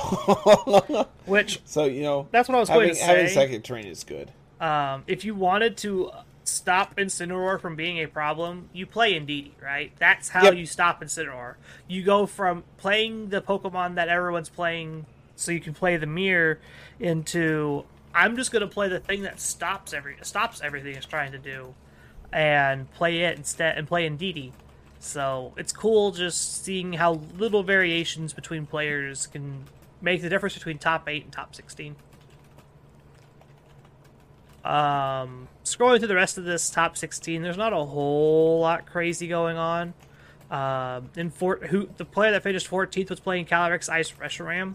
which so you know That's what I was going having to having say. second train is good. Um, if you wanted to stop Incineroar from being a problem, you play Indeedee, right? That's how Yep. you stop Incineroar. You go from playing the Pokemon that everyone's playing so you can play the mirror into I'm just gonna play the thing that stops every stops everything it's trying to do and play it instead and play Indeedee. So it's cool just seeing how little variations between players can make the difference between top eight and top sixteen. Um, scrolling through the rest of this top 16, there's not a whole lot crazy going on. Um, in four, who the player that finished 14th was playing Calyrex Ice Reshiram,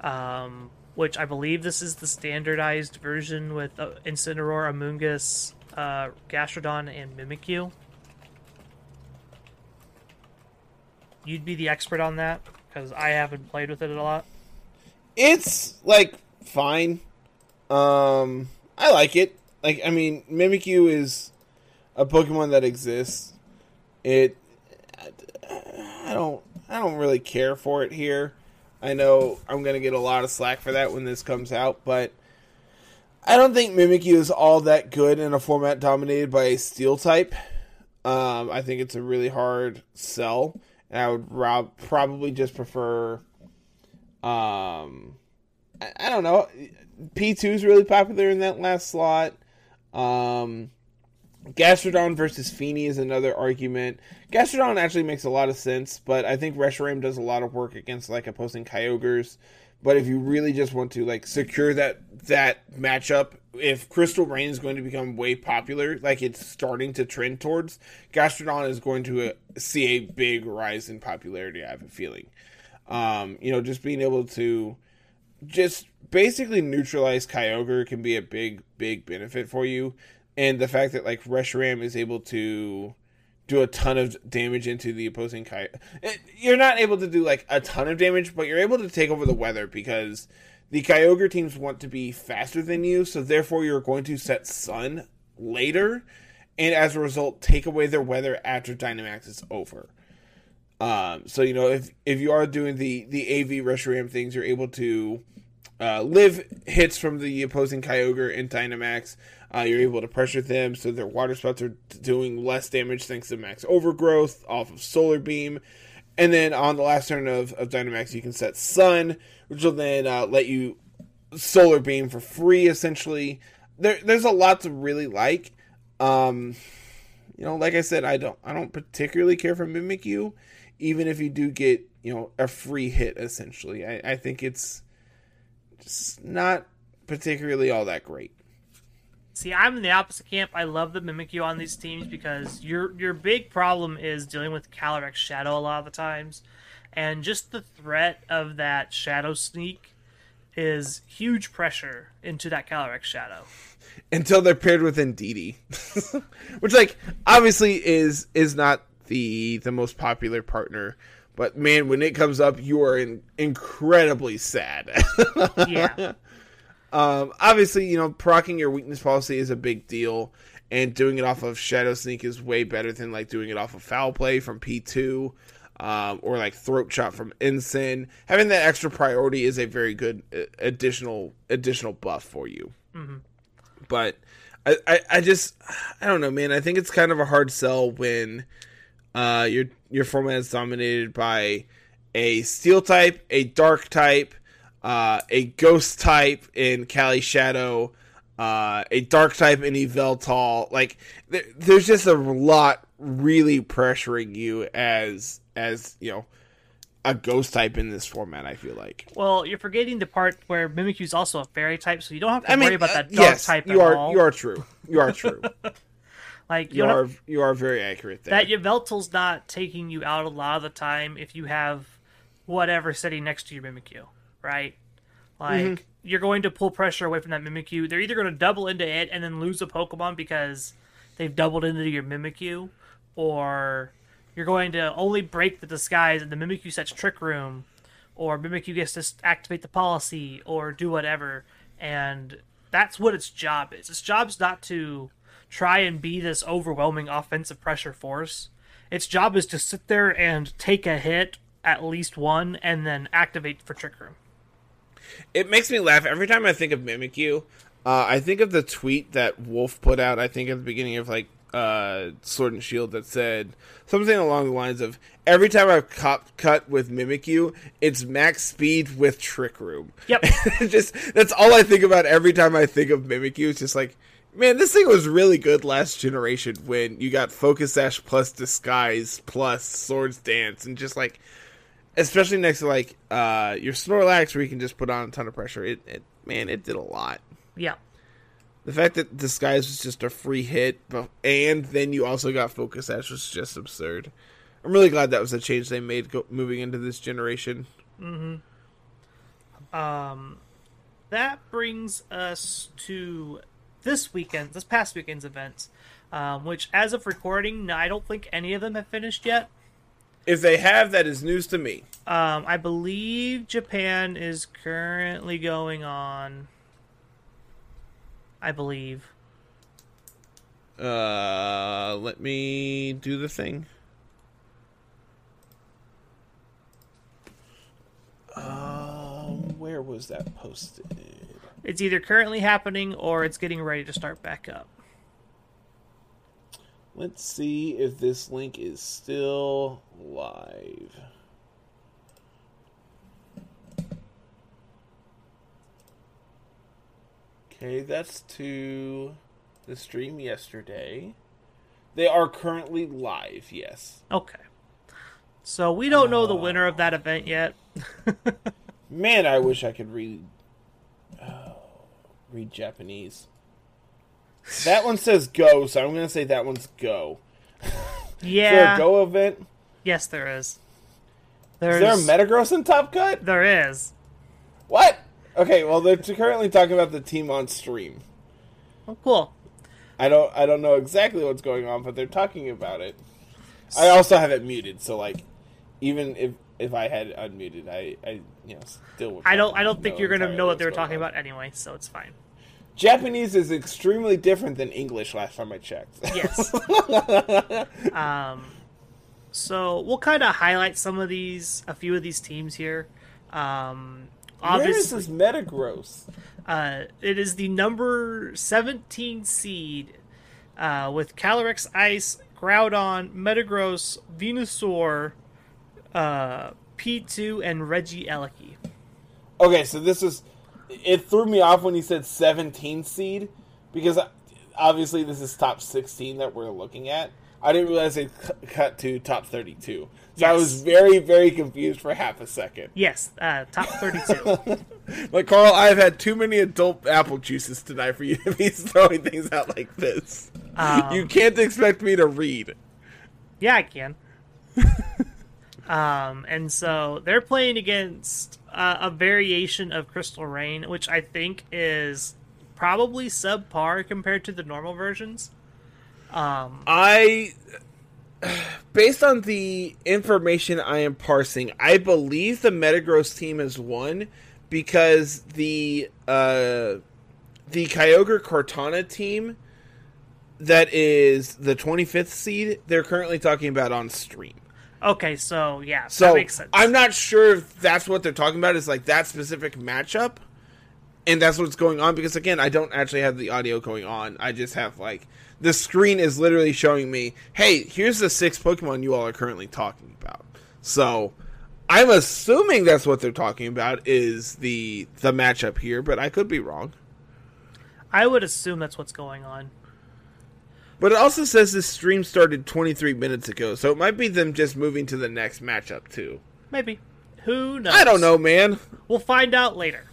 um, which I believe this is the standardized version with uh, Incineroar, Amoonguss, uh, Gastrodon, and Mimikyu. You'd be the expert on that because I haven't played with it a lot. It's like fine. Um, I like it. Like, I mean, Mimikyu is a Pokemon that exists. It, I don't, I don't really care for it here. I know I'm gonna get a lot of slack for that when this comes out, but I don't think Mimikyu is all that good in a format dominated by a Steel type. Um, I think it's a really hard sell, and I would rob- probably just prefer um, I, I don't know. P two is really popular in that last slot. Um, Gastrodon versus Feeny is another argument. Gastrodon actually makes a lot of sense, but I think Reshiram does a lot of work against like opposing Kyogres. But if you really just want to like secure that that matchup, if Crystal Rain is going to become way popular, like it's starting to trend towards, Gastrodon is going to uh, see a big rise in popularity. I have a feeling. Um, you know, just being able to just basically neutralize Kyogre can be a big, big benefit for you. And the fact that like Reshiram is able to do a ton of damage into the opposing Ky you're not able to do like a ton of damage, but you're able to take over the weather because the Kyogre teams want to be faster than you, so therefore you're going to set Sun later, and as a result, take away their weather after Dynamax is over. Um, so you know if if you are doing the the AV Reshiram things, you're able to uh, live hits from the opposing Kyogre and Dynamax. Uh, you're able to pressure them so their water spouts are doing less damage thanks to max overgrowth off of Solar Beam. And then on the last turn of, of Dynamax, you can set Sun, which will then uh, let you Solar Beam for free, essentially. There, there's a lot to really like. Um, you know, like I said, I don't I don't particularly care for Mimikyu, even if you do get you know a free hit. Essentially, I, I think it's just not particularly all that great. See, I'm in the opposite camp. I love the Mimikyu on these teams because your your big problem is dealing with Calyrex Shadow a lot of the times, and just the threat of that Shadow Sneak is huge pressure into that Calyrex Shadow. Until they're paired with Indeedee, which like obviously is is not the the most popular partner. But man, when it comes up, you are in, incredibly sad. Yeah. Um, obviously, you know, procking your weakness policy is a big deal, and doing it off of Shadow Sneak is way better than like doing it off of Foul Play from P two, um, or like Throat Chop from Ensign. Having that extra priority is a very good uh, additional additional buff for you. But I, I, I just I don't know, man. I think it's kind of a hard sell when uh, your your format is dominated by a Steel type, a Dark type uh, a ghost type in Cali Shadow, uh, a dark type in Yveltal. Like there, there's just a lot really pressuring you as as you know a ghost type in this format. I feel like. well, you're forgetting the part where Mimikyu is also a fairy type, so you don't have to I mean, worry about uh, that dark yes, type you at are all. you are true. You are true. like you, are have- you are very accurate there. that Yveltal's not taking you out a lot of the time if you have whatever sitting next to your Mimikyu, right? Like Mm-hmm. you're going to pull pressure away from that Mimikyu. They're either going to double into it and then lose a Pokemon because they've doubled into your Mimikyu, or you're going to only break the disguise and the Mimikyu sets Trick Room, or Mimikyu gets to activate the policy or do whatever, and that's what its job is. Its job's not to try and be this overwhelming offensive pressure force. Its job is to sit there and take a hit, at least one, and then activate for Trick Room. It makes me laugh every time I think of Mimikyu. Uh, I think of the tweet that Wolf put out. I think at the beginning of like uh, Sword and Shield that said something along the lines of every time I've cop- cut with Mimikyu, it's max speed with Trick Room. Yep. just that's all I think about every time I think of Mimikyu. It's just like, man, this thing was really good last generation when you got Focus Sash plus Disguise plus Swords Dance and just like, especially next to like uh, your Snorlax where you can just put on a ton of pressure. It, it man, it did a lot. Yeah. The fact that Disguise was just a free hit, but, and then you also got Focus Sash was just absurd. I'm really glad that was a change they made go, moving into this generation. Mm-hmm. Um, that brings us to this weekend, this past weekend's events, um, which, as of recording, I don't think any of them have finished yet. If they have, that is news to me. Um, I believe Japan is currently going on. I believe. Uh, let me do the thing. Um, where was that posted? It's either currently happening or it's getting ready to start back up. Let's see if this link is still live. Okay, that's to the stream yesterday. They are currently live, yes. Okay. So we don't know the uh. winner of that event yet. Man, I wish I could read oh, read Japanese. That one says go, so I'm gonna say that one's go. Is there Yeah. a go event? Yes, there is. Is there a Metagross in Top Cut? there is. What? Okay, well they're currently talking about the team on stream. Oh, cool. I don't I don't know exactly what's going on, but they're talking about it. I also have it muted, so like even if if I had unmuted, I I you know still. would I don't. I don't think you're gonna know what they were talking on. about anyway, so it's fine. Japanese is extremely different than English. Last time I checked. Yes. um, so we'll kind of highlight some of these, a few of these teams here. Um, Where is obviously, this Metagross? uh, it is the number 17 seed uh, with Calyrex Ice, Groudon, Metagross, Venusaur, uh, P2, and Regieleki. Okay, so this is it threw me off when he said 17 seed because obviously this is top 16 that we're looking at. I didn't realize it cut to top 32. So I was very very confused for half a second. Yes, uh, top 32. Like Carl, I've had too many adult apple juices tonight for you to be throwing things out like this. Um, you can't expect me to read. Yeah, I can. Um, and so they're playing against uh, a variation of Crystal Rain, which I think is probably subpar compared to the normal versions. Um, I, based on the information I am parsing, I believe the Metagross team has won because the uh, the Kyogre Kartana team that is the 25th seed, they're currently talking about on stream. Okay, so yeah, So that makes sense. I'm not sure if that's what they're talking about. Is like that specific matchup, and that's what's going on. Because again, I don't actually have the audio going on. I just have like the screen is literally showing me, "Hey, here's the six Pokemon you all are currently talking about." So I'm assuming that's what they're talking about is the the matchup here, but I could be wrong. I would assume that's what's going on. But it also says this stream started 23 minutes ago, so it might be them just moving to the next matchup too. Maybe. Who knows? I don't know, man. We'll find out later.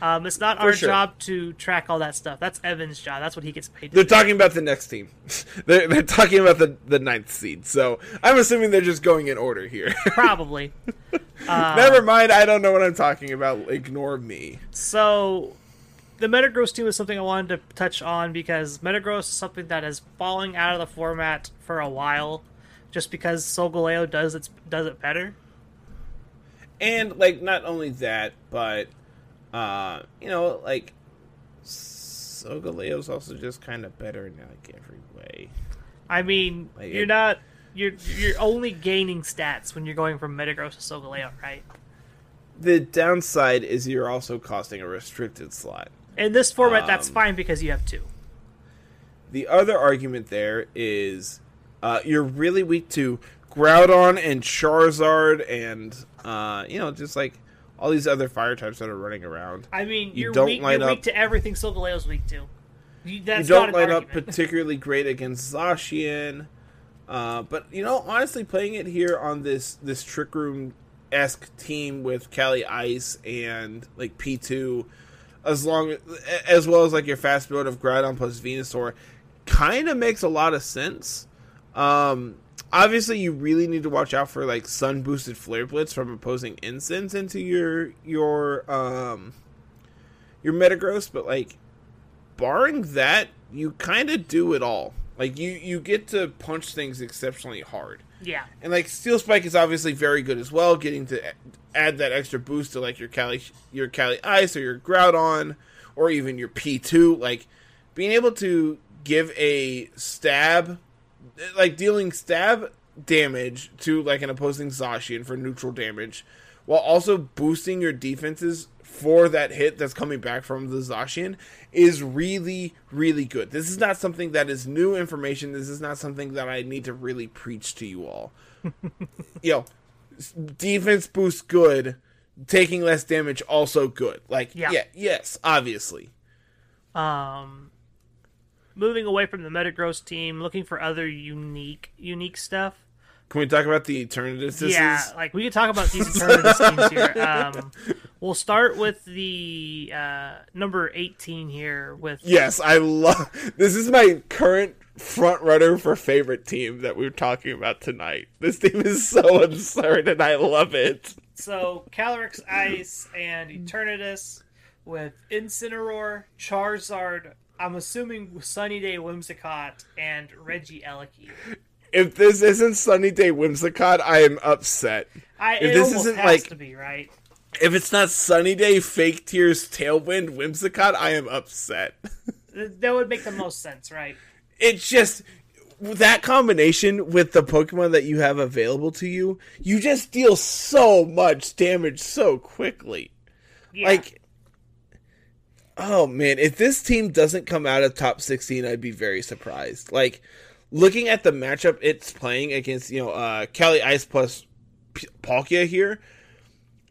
Um, it's not For our sure. job to track all that stuff. That's Evan's job. That's what he gets paid to They're do. talking about the next team. they're, they're talking about the, the ninth seed. So I'm assuming they're just going in order here. Probably. Never mind. I don't know what I'm talking about. Ignore me. So, the Metagross team is something I wanted to touch on because Metagross is something that is falling out of the format for a while, just because Solgaleo does its does it better. And like, not only that, but uh, you know, like, Solgaleo's also just kind of better in like every way. I mean, Like, you're it- not you're you're only gaining stats when you're going from Metagross to Solgaleo, right? The downside is you're also costing a restricted slot. In this format, Um, that's fine because you have two. The other argument there is uh, you're really weak to Groudon and Charizard and uh, you know just like all these other fire types that are running around. I mean, you you're don't weak. line You're up- weak to everything Solgaleo's weak to. You, that's you don't line up particularly great against Zacian. Uh, but you know, honestly, playing it here on this this Trick Room esque team with Cali Ice and like P two, as long as well as like your fast build of Groudon plus Venusaur, kind of makes a lot of sense. Um, obviously, you really need to watch out for like sun boosted Flare Blitz from opposing incense into your your um your Metagross, but like barring that, you kind of do it all. Like you you get to punch things exceptionally hard. Yeah, And like Steel Spike is obviously very good as well, getting to add that extra boost to like your Cali your Cali Ice or your Groudon or even your P2 like being able to give a stab like dealing stab damage to like an opposing Zacian for neutral damage while also boosting your defenses for that hit that's coming back from the Zacian is really really good. This is not something that is new information. This is not something that I need to really preach to you all. you know, defense boost good, taking less damage also good. Like Yeah. yeah, yes, obviously. Um, moving away from the Metagross team, looking for other unique, unique stuff. Can we talk about the Eternatus? yeah, like we could talk about these Eternatus teams here. Um, we'll start with the uh, number eighteen here with Yes, I love. This is my current front runner for favorite team that we are talking about tonight. This team is so absurd, and I love it. so Calyrex Ice and Eternatus with Incineroar, Charizard. I'm assuming Sunny Day Whimsicott and Regieleki. If this isn't Sunny Day Whimsicott, I am upset. I, If this almost isn't, has like- to be right. If it's not Sunny Day Fake Tears Tailwind Whimsicott, I am upset. That would make the most sense, right? It's just that combination with the Pokemon that you have available to you, you just deal so much damage so quickly. Yeah. Like, oh man, if this team doesn't come out of top 16, I'd be very surprised. Like, looking at the matchup it's playing against, you know, uh, Cali Ice plus P- Palkia here,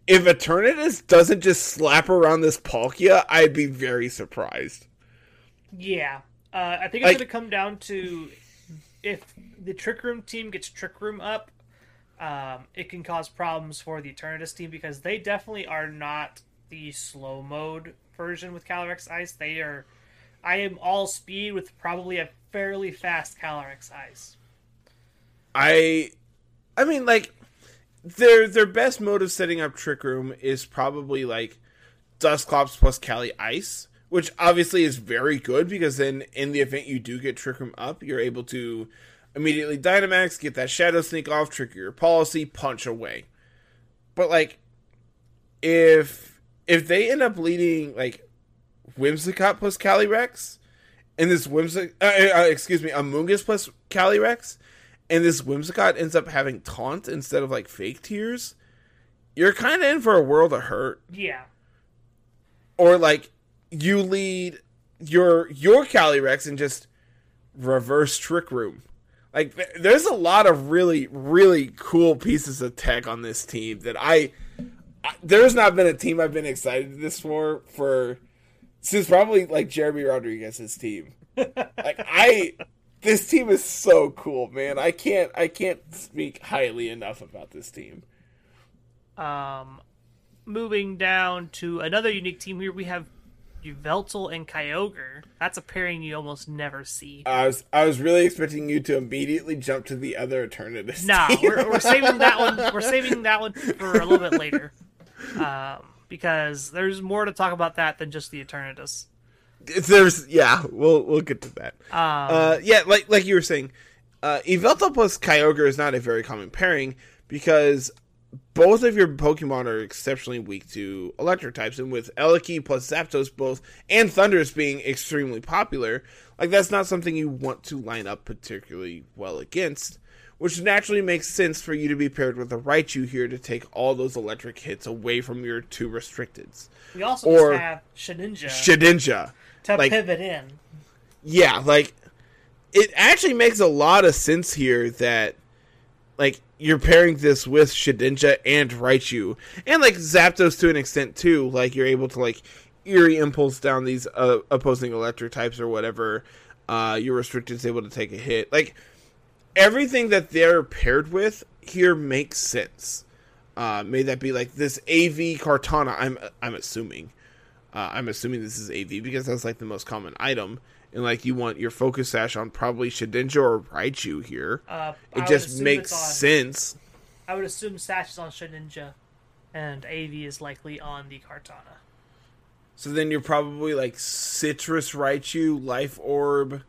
if Eternatus doesn't just slap around this Palkia, I'd be very surprised. Yeah, uh, I think it's Like- going to come down to if the Trick Room team gets Trick Room up, um, it can cause problems for the Eternatus team because they definitely are not the slow mode version with Calyrex Ice. They are. I am all speed with probably a fairly fast Calyrex Ice. I I mean like their their best mode of setting up Trick Room is probably like Dusclops plus Cali Ice, which obviously is very good because then in the event you do get Trick Room up, you're able to immediately Dynamax, get that Shadow Sneak off, trigger your policy, punch away. But like if if they end up leading like Whimsicott plus Calyrex, and this Whimsic, uh, uh, excuse me, Amoonguss plus Calyrex, and this Whimsicott ends up having taunt instead of like fake tears, you're kind of in for a world of hurt. Yeah, Or like you lead your your Calyrex and just reverse Trick Room. Like th- there's a lot of really really cool pieces of tech on this team that I, I there's not been a team I've been excited this for for since probably like Jeremy Rodriguez's team. like I this team is so cool, man. I can't I can't speak highly enough about this team. Um, moving down to another unique team here, we have Yveltal and Kyogre. That's a pairing you almost never see. I was I was really expecting you to immediately jump to the other Eternatus. Nah, we're, we're saving that one. We're saving that one for a little bit later, um, because there's more to talk about that than just the Eternatus. There's yeah, we'll we'll get to that. Um, Uh, yeah, like like you were saying, uh, Yveltal plus Kyogre is not a very common pairing because both of your Pokemon are exceptionally weak to electric types, and with Eliki plus Zapdos both and Thundurus being extremely popular, like that's not something you want to line up particularly well against. which naturally makes sense for you to be paired with a Raichu here to take all those electric hits away from your two restricteds. We also Or- just have Shedinja Shedinja. To like- pivot in. Yeah, like it actually makes a lot of sense here that like you're pairing this with Shedinja and Raichu, and like Zapdos to an extent too. Like you're able to like eerie impulse down these uh, opposing electric types or whatever. Uh, your restricted is able to take a hit. Like everything that they're paired with here makes sense. Uh, may that be like this AV Kartana? I'm I'm assuming. Uh, I'm assuming this is AV because that's like the most common item, and like you want your focus sash on probably Shedinja or Raichu here. Uh, It just makes sense. I would assume Sash is on Shedinja, and AV is likely on the Kartana. So then you're probably like Citrus Raichu, Life Orb.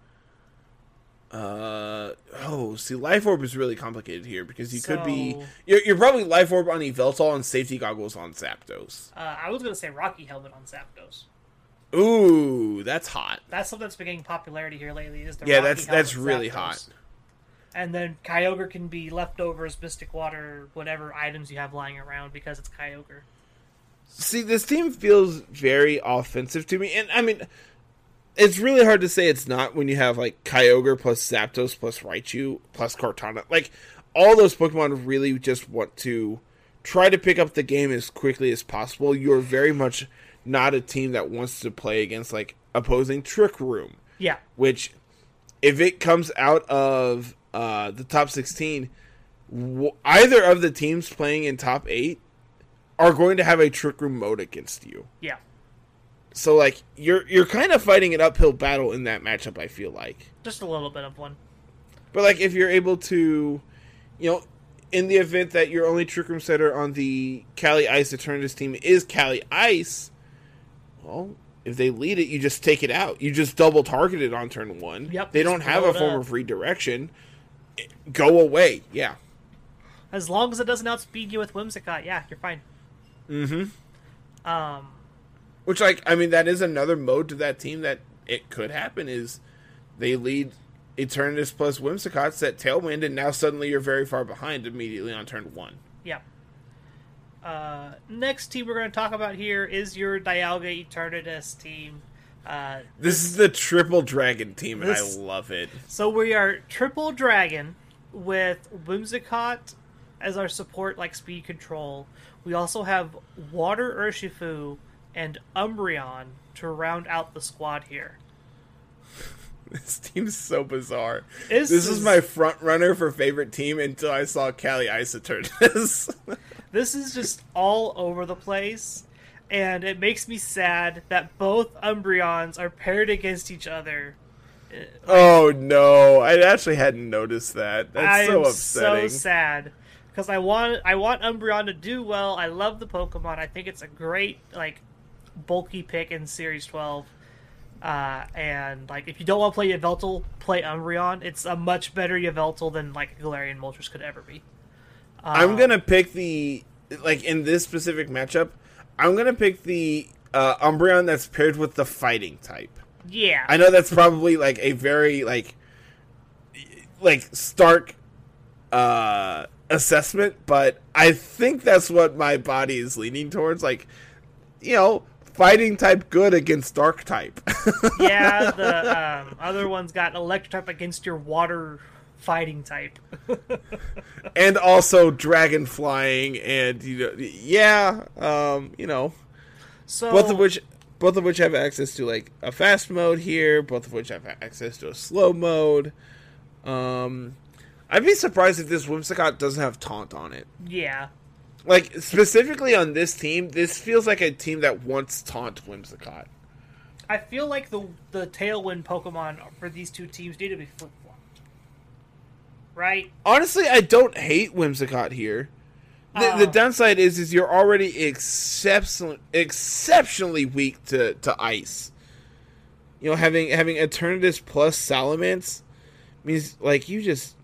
Uh oh, see, Life Orb is really complicated here because you could be you're, you're probably Life Orb on Yveltal and Safety Goggles on Zapdos. Uh, I was gonna say Rocky Helmet on Zapdos. Ooh, that's hot. That's something that's been getting popularity here lately. Is the Yeah, Rocky that's that's really Zapdos. hot. And then Kyogre can be leftovers, Mystic Water, whatever items you have lying around because it's Kyogre. See, this team feels very offensive to me, and I mean, it's really hard to say it's not when you have like Kyogre plus Zapdos plus Raichu plus Kartana. Like all those Pokemon really just want to try to pick up the game as quickly as possible. You're very much not a team that wants to play against like opposing Trick Room, Yeah, which if it comes out of uh, the top 16, w- either of the teams playing in top 8 are going to have a Trick Room mode against you. yeah. So like you're you're kind of fighting an uphill battle in that matchup. I feel like, Just a little bit of one. but like if you're able to, you know, in the event that your only trick room setter on the Cali Ice Eternatus team is Cali Ice, well, if they lead it, you just take it out. You just double target it on turn one. Yep, they don't have a form up. of redirection. Go away. Yeah. As long as it doesn't outspeed you with Whimsicott, yeah, you're fine. Mm-hmm. Um, Which, like, I mean, that is another mode to that team that it could happen is they lead Eternatus plus Whimsicott, set Tailwind, and now suddenly you're very far behind immediately on turn one. yeah. Uh, next team we're going to talk about here is your Dialga Eternatus team. Uh, This is the triple dragon team, and This- I love it. So we are triple dragon with Whimsicott as our support, like speed control. We also have Water Urshifu and Umbreon to round out the squad here. This team's so bizarre. This This, is, is- my front runner for favorite team until I saw Cali Eternatus. This is just all over the place, and it makes me sad that both Umbreons are paired against each other. Uh, oh no, I actually hadn't noticed that. That's I so upsetting. so sad because I want I want Umbreon to do well. I love the Pokemon. I think it's a great like bulky pick in Series 12. Uh, and like if you don't want to play Yveltal, play Umbreon. It's a much better Yveltal than like Galarian Moltres could ever be. I'm gonna pick the like in this specific matchup. I'm gonna pick the uh, Umbreon that's paired with the fighting type. Yeah, I know that's probably like a very like like stark uh assessment, but I think that's what my body is leaning towards. Like, you know, fighting type good against dark type. yeah. The um, other one's got Electric type against your Water fighting type. and also dragon flying and you know yeah, um, you know, So both of which both of which have access to like a fast mode here, both of which have access to a slow mode. Um I'd be surprised if this Whimsicott doesn't have taunt on it. yeah, Like specifically on this team, this feels like a team that wants taunt Whimsicott. I feel like the the Tailwind Pokemon for these two teams need to be flip flopped. Right? Honestly, I don't hate Whimsicott here. The, the Oh. downside is is you're already exception, exceptionally weak to, to ice. You know, having having Eternatus plus Salamence means like you just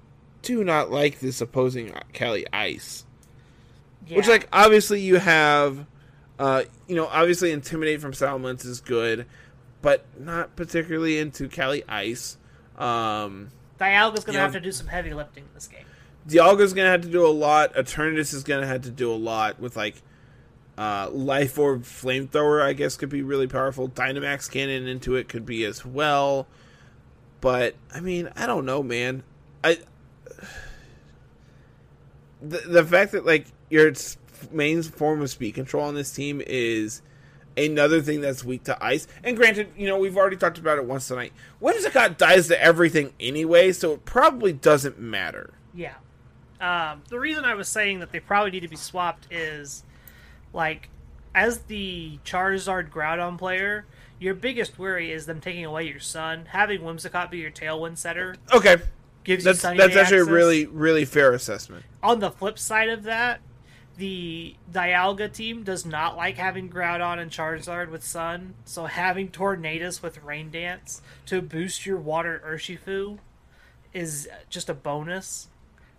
do not like this opposing Cali ice. Yeah. Which like obviously you have uh you know, obviously Intimidate from Salamence is good, but not particularly into Cali Ice. Um Dialga's gonna have to do some heavy lifting in this game. Dialga's gonna have to do a lot. Eternatus is gonna have to do a lot with like uh, Life Orb Flamethrower. I guess could be really powerful. Dynamax Cannon into it could be as well. But I mean, I don't know, man. I the the fact that like your main form of speed control on this team is another thing that's weak to ice. And granted, you know, we've already talked about it once tonight. Whimsicott dies to everything anyway, so it probably doesn't matter. Yeah. Um, the reason I was saying that they probably need to be swapped is, like, as the Charizard Groudon player, your biggest worry is them taking away your sun. Having Whimsicott be your Tailwind setter Okay. gives That's you that's actually a really really fair assessment. On the flip side of that, the Dialga team does not like having Groudon and Charizard with Sun, so having Tornadus with Rain Dance to boost your Water Urshifu is just a bonus.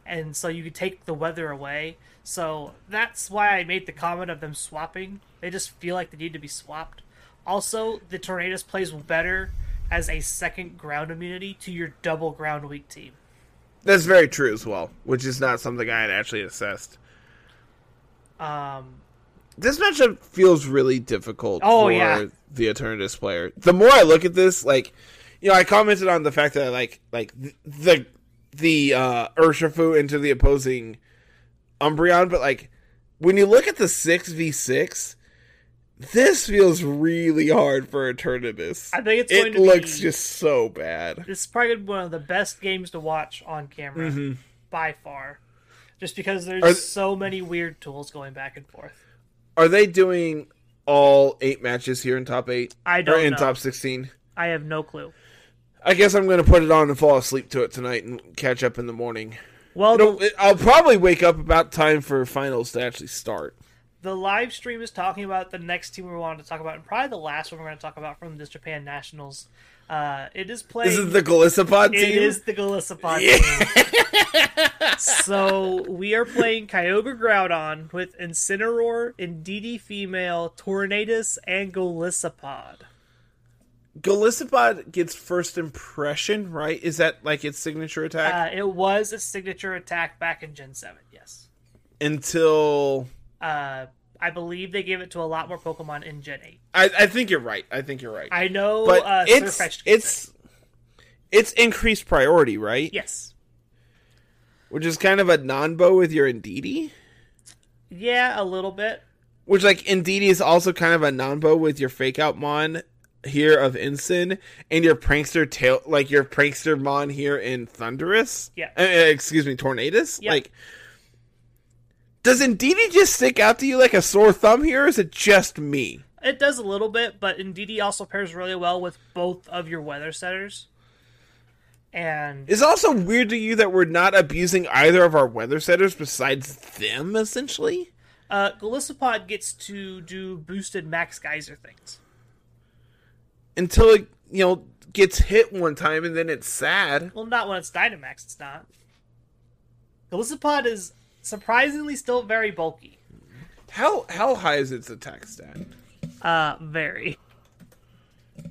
And so you could take the weather away. So that's why I made the comment of them swapping. They just feel like they need to be swapped. Also, the Tornadus plays better as a second ground immunity to your double ground weak team. That's very true as well, which is not something I had actually assessed. Um, This matchup feels really difficult Oh, for yeah. the Eternatus player. The more I look at this, like you know, I commented on the fact that like like th- the the uh Urshifu into the opposing Umbreon, but like when you look at the six v six, this feels really hard for Eternatus. I think it's going it to looks be- just so bad. this is probably one of the best games to watch on camera by far just because there's th- so many weird tools going back and forth Are they doing all eight matches here in top eight? I or don't in know. top sixteen? i have no clue I guess I'm gonna put it on and fall asleep to it tonight and catch up in the morning. well It'll, it, I'll probably wake up about time for finals to actually start. the live stream is talking about the next team we wanted to talk about and probably the last one we're going to talk about from this japan nationals uh, it is playing This is the Golisopod team. It is the Golisopod team. so we are playing Kyogre Groudon with Incineroar, Indeedee Female, Tornadus, and Golisopod. Golisopod gets first impression, right? Is that like its signature attack? Uh, it was a signature attack back in Gen 7, yes. Until Uh, I believe they gave it to a lot more Pokemon in Gen 8. I, I think you're right. I think you're right. I know but uh, it's Sirfetch'd gets it's it's increased priority, right? Yes. Which is kind of a non-bow with your Indeedee. Yeah, a little bit. Which like Indeedee is also kind of a non-bow with your fake out mon here of Ensign and your prankster tail like your prankster mon here in Thundurus. Yeah. Uh, excuse me, Tornadus. Yeah. Like does Indeedee just stick out to you like a sore thumb here, or is it just me? It does a little bit, but Indeedee also pairs really well with both of your weather setters. And It's also weird to you that we're not abusing either of our weather setters besides them, essentially. uh, gets to do boosted Max Geyser things. Until it, you know, gets hit one time and then it's sad. Well, not when it's Dynamax, it's not. Golisopod is surprisingly still very bulky. How how high is its attack stat? Uh, very.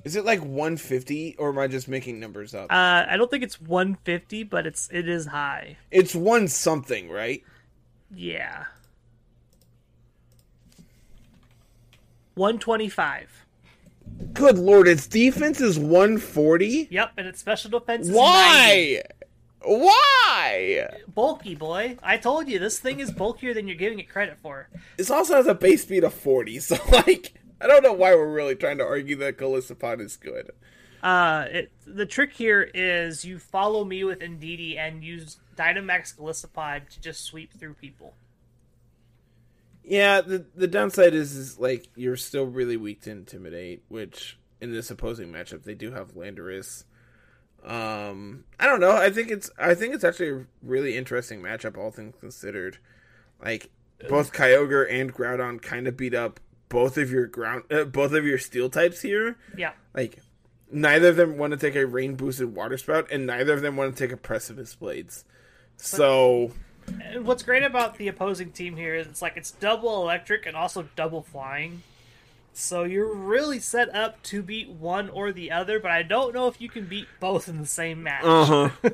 Is it like 150 or am I just making numbers up? Uh, I don't think it's 150, but it's it is high. it's one something, right? Yeah. 125. Good lord, its defense is 140? Yep, and its special defense is 90. Why? Why? Bulky, boy. I told you, this thing is bulkier than you're giving it credit for. This also has a base speed of 40, so like I don't know why we're really trying to argue that Golisopod is good. Uh, it, the trick here is you follow me with Indeedee and use Dynamax Golisopod to just sweep through people. Yeah, the the downside is is like you're still really weak to intimidate, which in this opposing matchup they do have Landorus. Um, I don't know. I think it's I think it's actually a really interesting matchup, all things considered. Like both Kyogre and Groudon kind of beat up both of your ground, uh, both of your steel types here. Yeah. Like neither of them want to take a rain boosted water spout, and neither of them want to take a precipice blades. So And what's great about the opposing team here is it's like it's double electric and also double flying. So you're really set up to beat one or the other, but I don't know if you can beat both in the same match. Uh huh.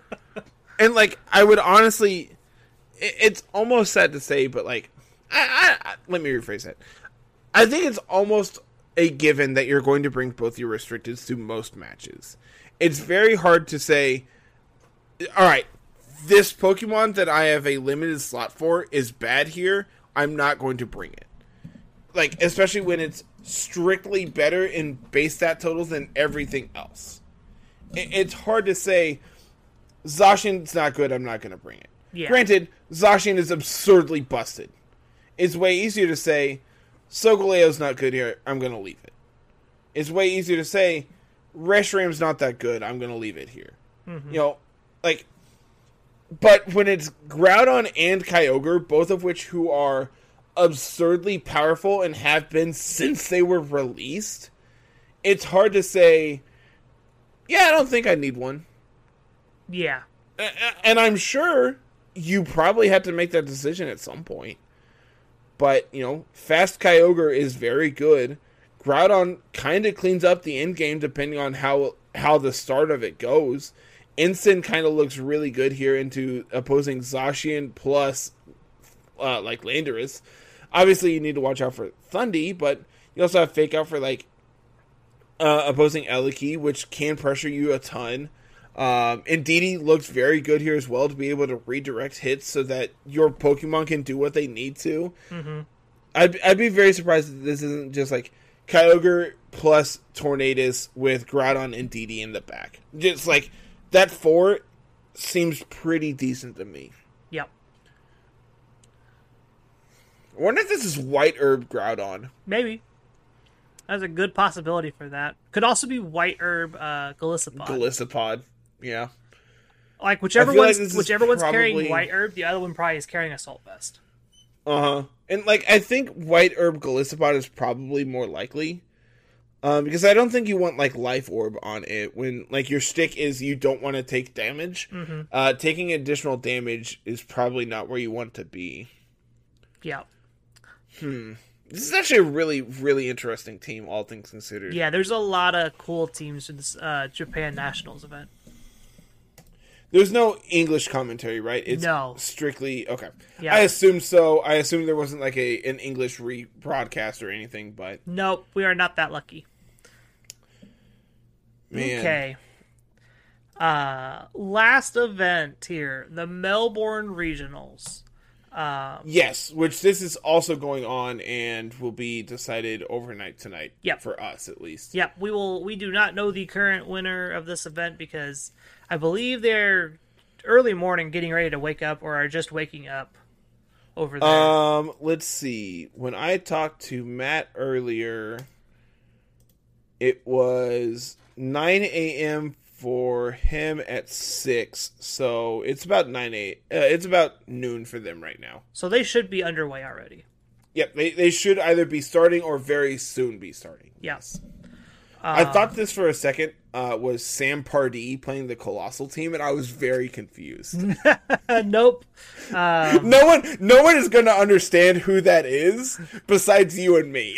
and like I would honestly, it's almost sad to say, but like, I, I, I let me rephrase it. I think it's almost a given that you're going to bring both your restricteds to most matches. It's very hard to say. All right, this Pokemon that I have a limited slot for is bad here. I'm not going to bring it. Like, especially when it's strictly better in base stat totals than everything else. It, it's hard to say Zacian's not good. I'm not going to bring it. Yeah. Granted, Zacian is absurdly busted. It's way easier to say Solgaleo's not good here. I'm going to leave it. It's way easier to say Reshram's not that good. I'm going to leave it here. Mm-hmm. You know, like, but when it's Groudon and Kyogre, both of which who are absurdly powerful and have been since they were released, it's hard to say. Yeah, I don't think I need one. Yeah. And I'm sure you probably had to make that decision at some point. But, you know, Fast Kyogre is very good. Groudon kind of cleans up the end game depending on how how the start of it goes. Instant kind of looks really good here into opposing Zacian plus uh, like Landorus. Obviously, you need to watch out for Thundy, but you also have Fake Out for like uh, opposing Eliki, which can pressure you a ton. Um, Indeedee looks very good here as well to be able to redirect hits so that your Pokemon can do what they need to. Mm-hmm. I'd, I'd be very surprised if this isn't just like Kyogre plus Tornadus with Groudon and Indeedee in the back. Just like that four seems pretty decent to me. Yep. I wonder if this is White Herb Groudon. Maybe. That's a good possibility for that. Could also be white herb uh Golisopod. Golisopod. Yeah. like whichever feel like one's whichever one's carrying white herb, the other one probably is carrying assault vest. Uh huh. And like I think White Herb Golisopod is probably more likely. Um, because I don't think you want like life orb on it when like your stick is you don't want to take damage. Mm-hmm. Uh, taking additional damage is probably not where you want to be. Yeah. This is actually a really really interesting team, all things considered. Yeah, there's a lot of cool teams in this uh, Japan Nationals event. There's no English commentary, right? It's No. strictly okay. Yeah. I assume so. I assume there wasn't like a an English rebroadcast or anything, but Nope, we are not that lucky. man, Okay. Uh last event here, the Melbourne Regionals. Um Yes, which this is also going on and will be decided overnight tonight. Yep. For us at least. Yep, we will we do not know the current winner of this event because I believe they're early morning getting ready to wake up or are just waking up over there. Um, let's see. When I talked to Matt earlier, it was 9 a.m. for him at 6. So it's about 9 eight. Uh, it's about noon for them right now. so they should be underway already. Yep, they, they should either be starting or very soon be starting. Yes. I thought this for a second uh, was Sam Pardee playing the Coalossal team, and I was very confused. nope. Um, no one, no one is going to understand who that is besides you and me.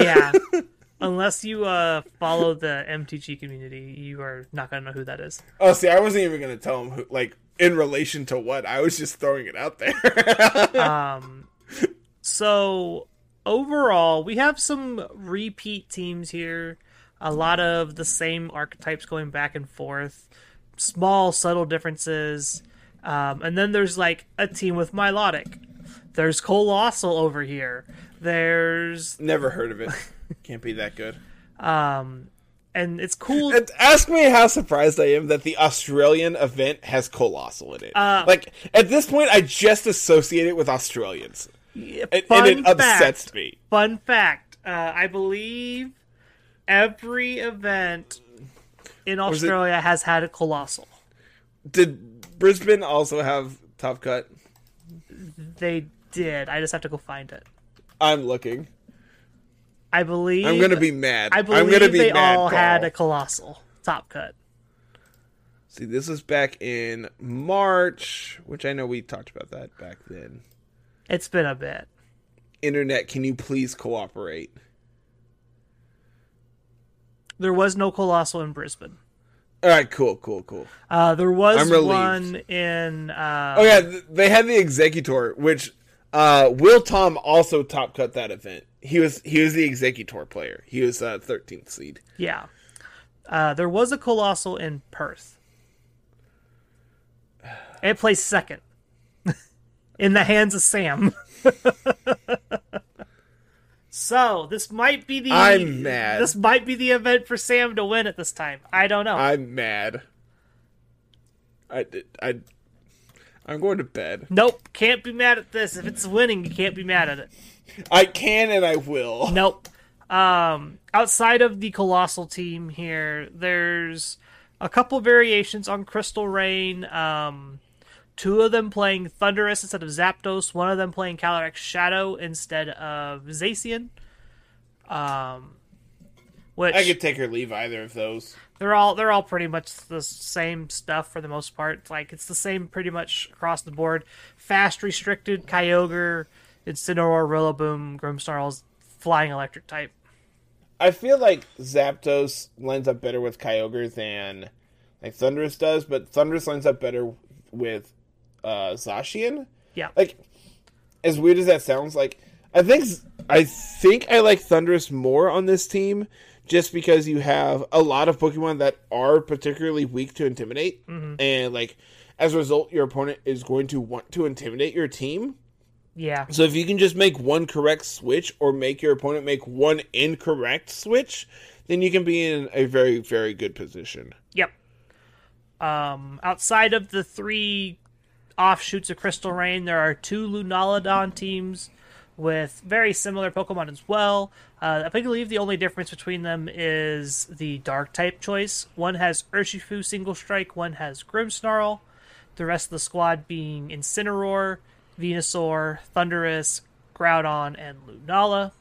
yeah. Unless you uh, follow the MTG community, you are not going to know who that is. oh, see, I wasn't even going to tell him who, like in relation to what. I was just throwing it out there. Um, so overall, we have some repeat teams here. A lot of the same archetypes going back and forth. Small, subtle differences. Um, and then there's like a team with Milotic. There's Coalossal over here. There's Never heard of it. Can't be that good. um, and it's cool. And ask me how surprised I am that the Australian event has Coalossal in it. Uh, like at this point, I just associate it with Australians, and, and Fun it upsets me. Fun fact: uh, I believe every event in it- Australia has had a Coalossal. Did Brisbane also have Top Cut? They did. I just have to go find it. I'm looking. I believe. I'm gonna be mad. I believe I'm gonna be they mad. all had a Coalossal top cut. See, this was back in March, which I know we talked about that back then. It's been a bit. Internet, can you please cooperate? There was no Coalossal in Brisbane. All right, cool, cool, cool. Uh, there was one in. Uh, Oh yeah, they had the Exeggutor, which uh, Will Tom also top cut that event. He was he was the Exeggutor player. He was uh, 13th seed. Yeah. Uh, there was a Coalossal in Perth. It placed second in the hands of Sam. so this might be the. I'm mad. This might be the event for Sam to win at this time. I don't know. I'm mad. I I I'm going to bed. nope, can't be mad at this. If it's winning, you can't be mad at it. I can and I will. Nope. Um, outside of the Coalossal team here, there's a couple variations on Crystal Rain. Um, two of them playing Thundurus instead of Zapdos. One of them playing Calyrex Shadow instead of Zacian. Um, which I could take or leave either of those. they're all they're all pretty much the same stuff for the most part. Like it's the same pretty much across the board. Fast restricted Kyogre, Incineroar, Rillaboom, Grimmsnarl's flying electric type. I feel like Zapdos lines up better with Kyogre than like Thundurus does, but Thundurus lines up better with uh Zacian. Yeah. Like as weird as that sounds, like I think I think I like Thundurus more on this team just because you have a lot of Pokemon that are particularly weak to intimidate, and like as a result, your opponent is going to want to intimidate your team. Yeah. So if you can just make one correct switch or make your opponent make one incorrect switch, then you can be in a very very good position. Yep. Um, outside of the three offshoots of Crystal Rain, there are two Lunalodon teams with very similar Pokemon as well. Uh, I believe the only difference between them is the Dark type choice. One has Urshifu Single Strike, one has Grimmsnarl. The rest of the squad being Incineroar, Venusaur, Thundurus, Groudon, and Lunala.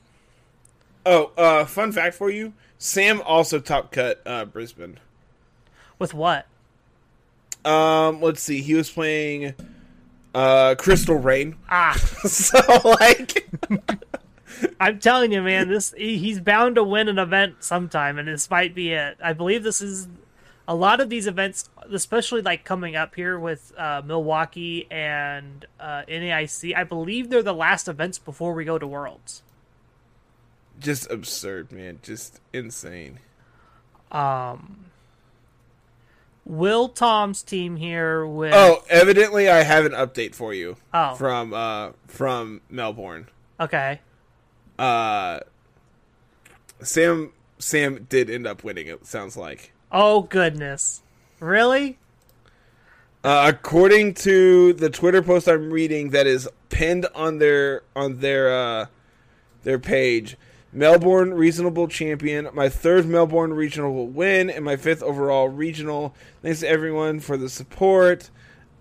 Oh, uh, fun fact for you: Sam also top cut uh, Brisbane. With what? Um, let's see, he was playing uh, Crystal Rain. Ah, so like, I'm telling you, man, this he's bound to win an event sometime, and this might be it. I believe this is a lot of these events, especially like coming up here with uh, Milwaukee and uh, NAIC. I believe they're the last events before we go to Worlds. just absurd, man, just insane. Will Tom's team here with Oh, evidently, I have an update for you Oh. from uh from Melbourne. okay, Uh, Sam Sam did end up winning. It sounds like. oh goodness, really? Uh, according to the Twitter post I'm reading that is pinned on their on their uh, their page, Melbourne Reasonable Champion, my third Melbourne Regional win and my fifth overall regional. Thanks to everyone for the support.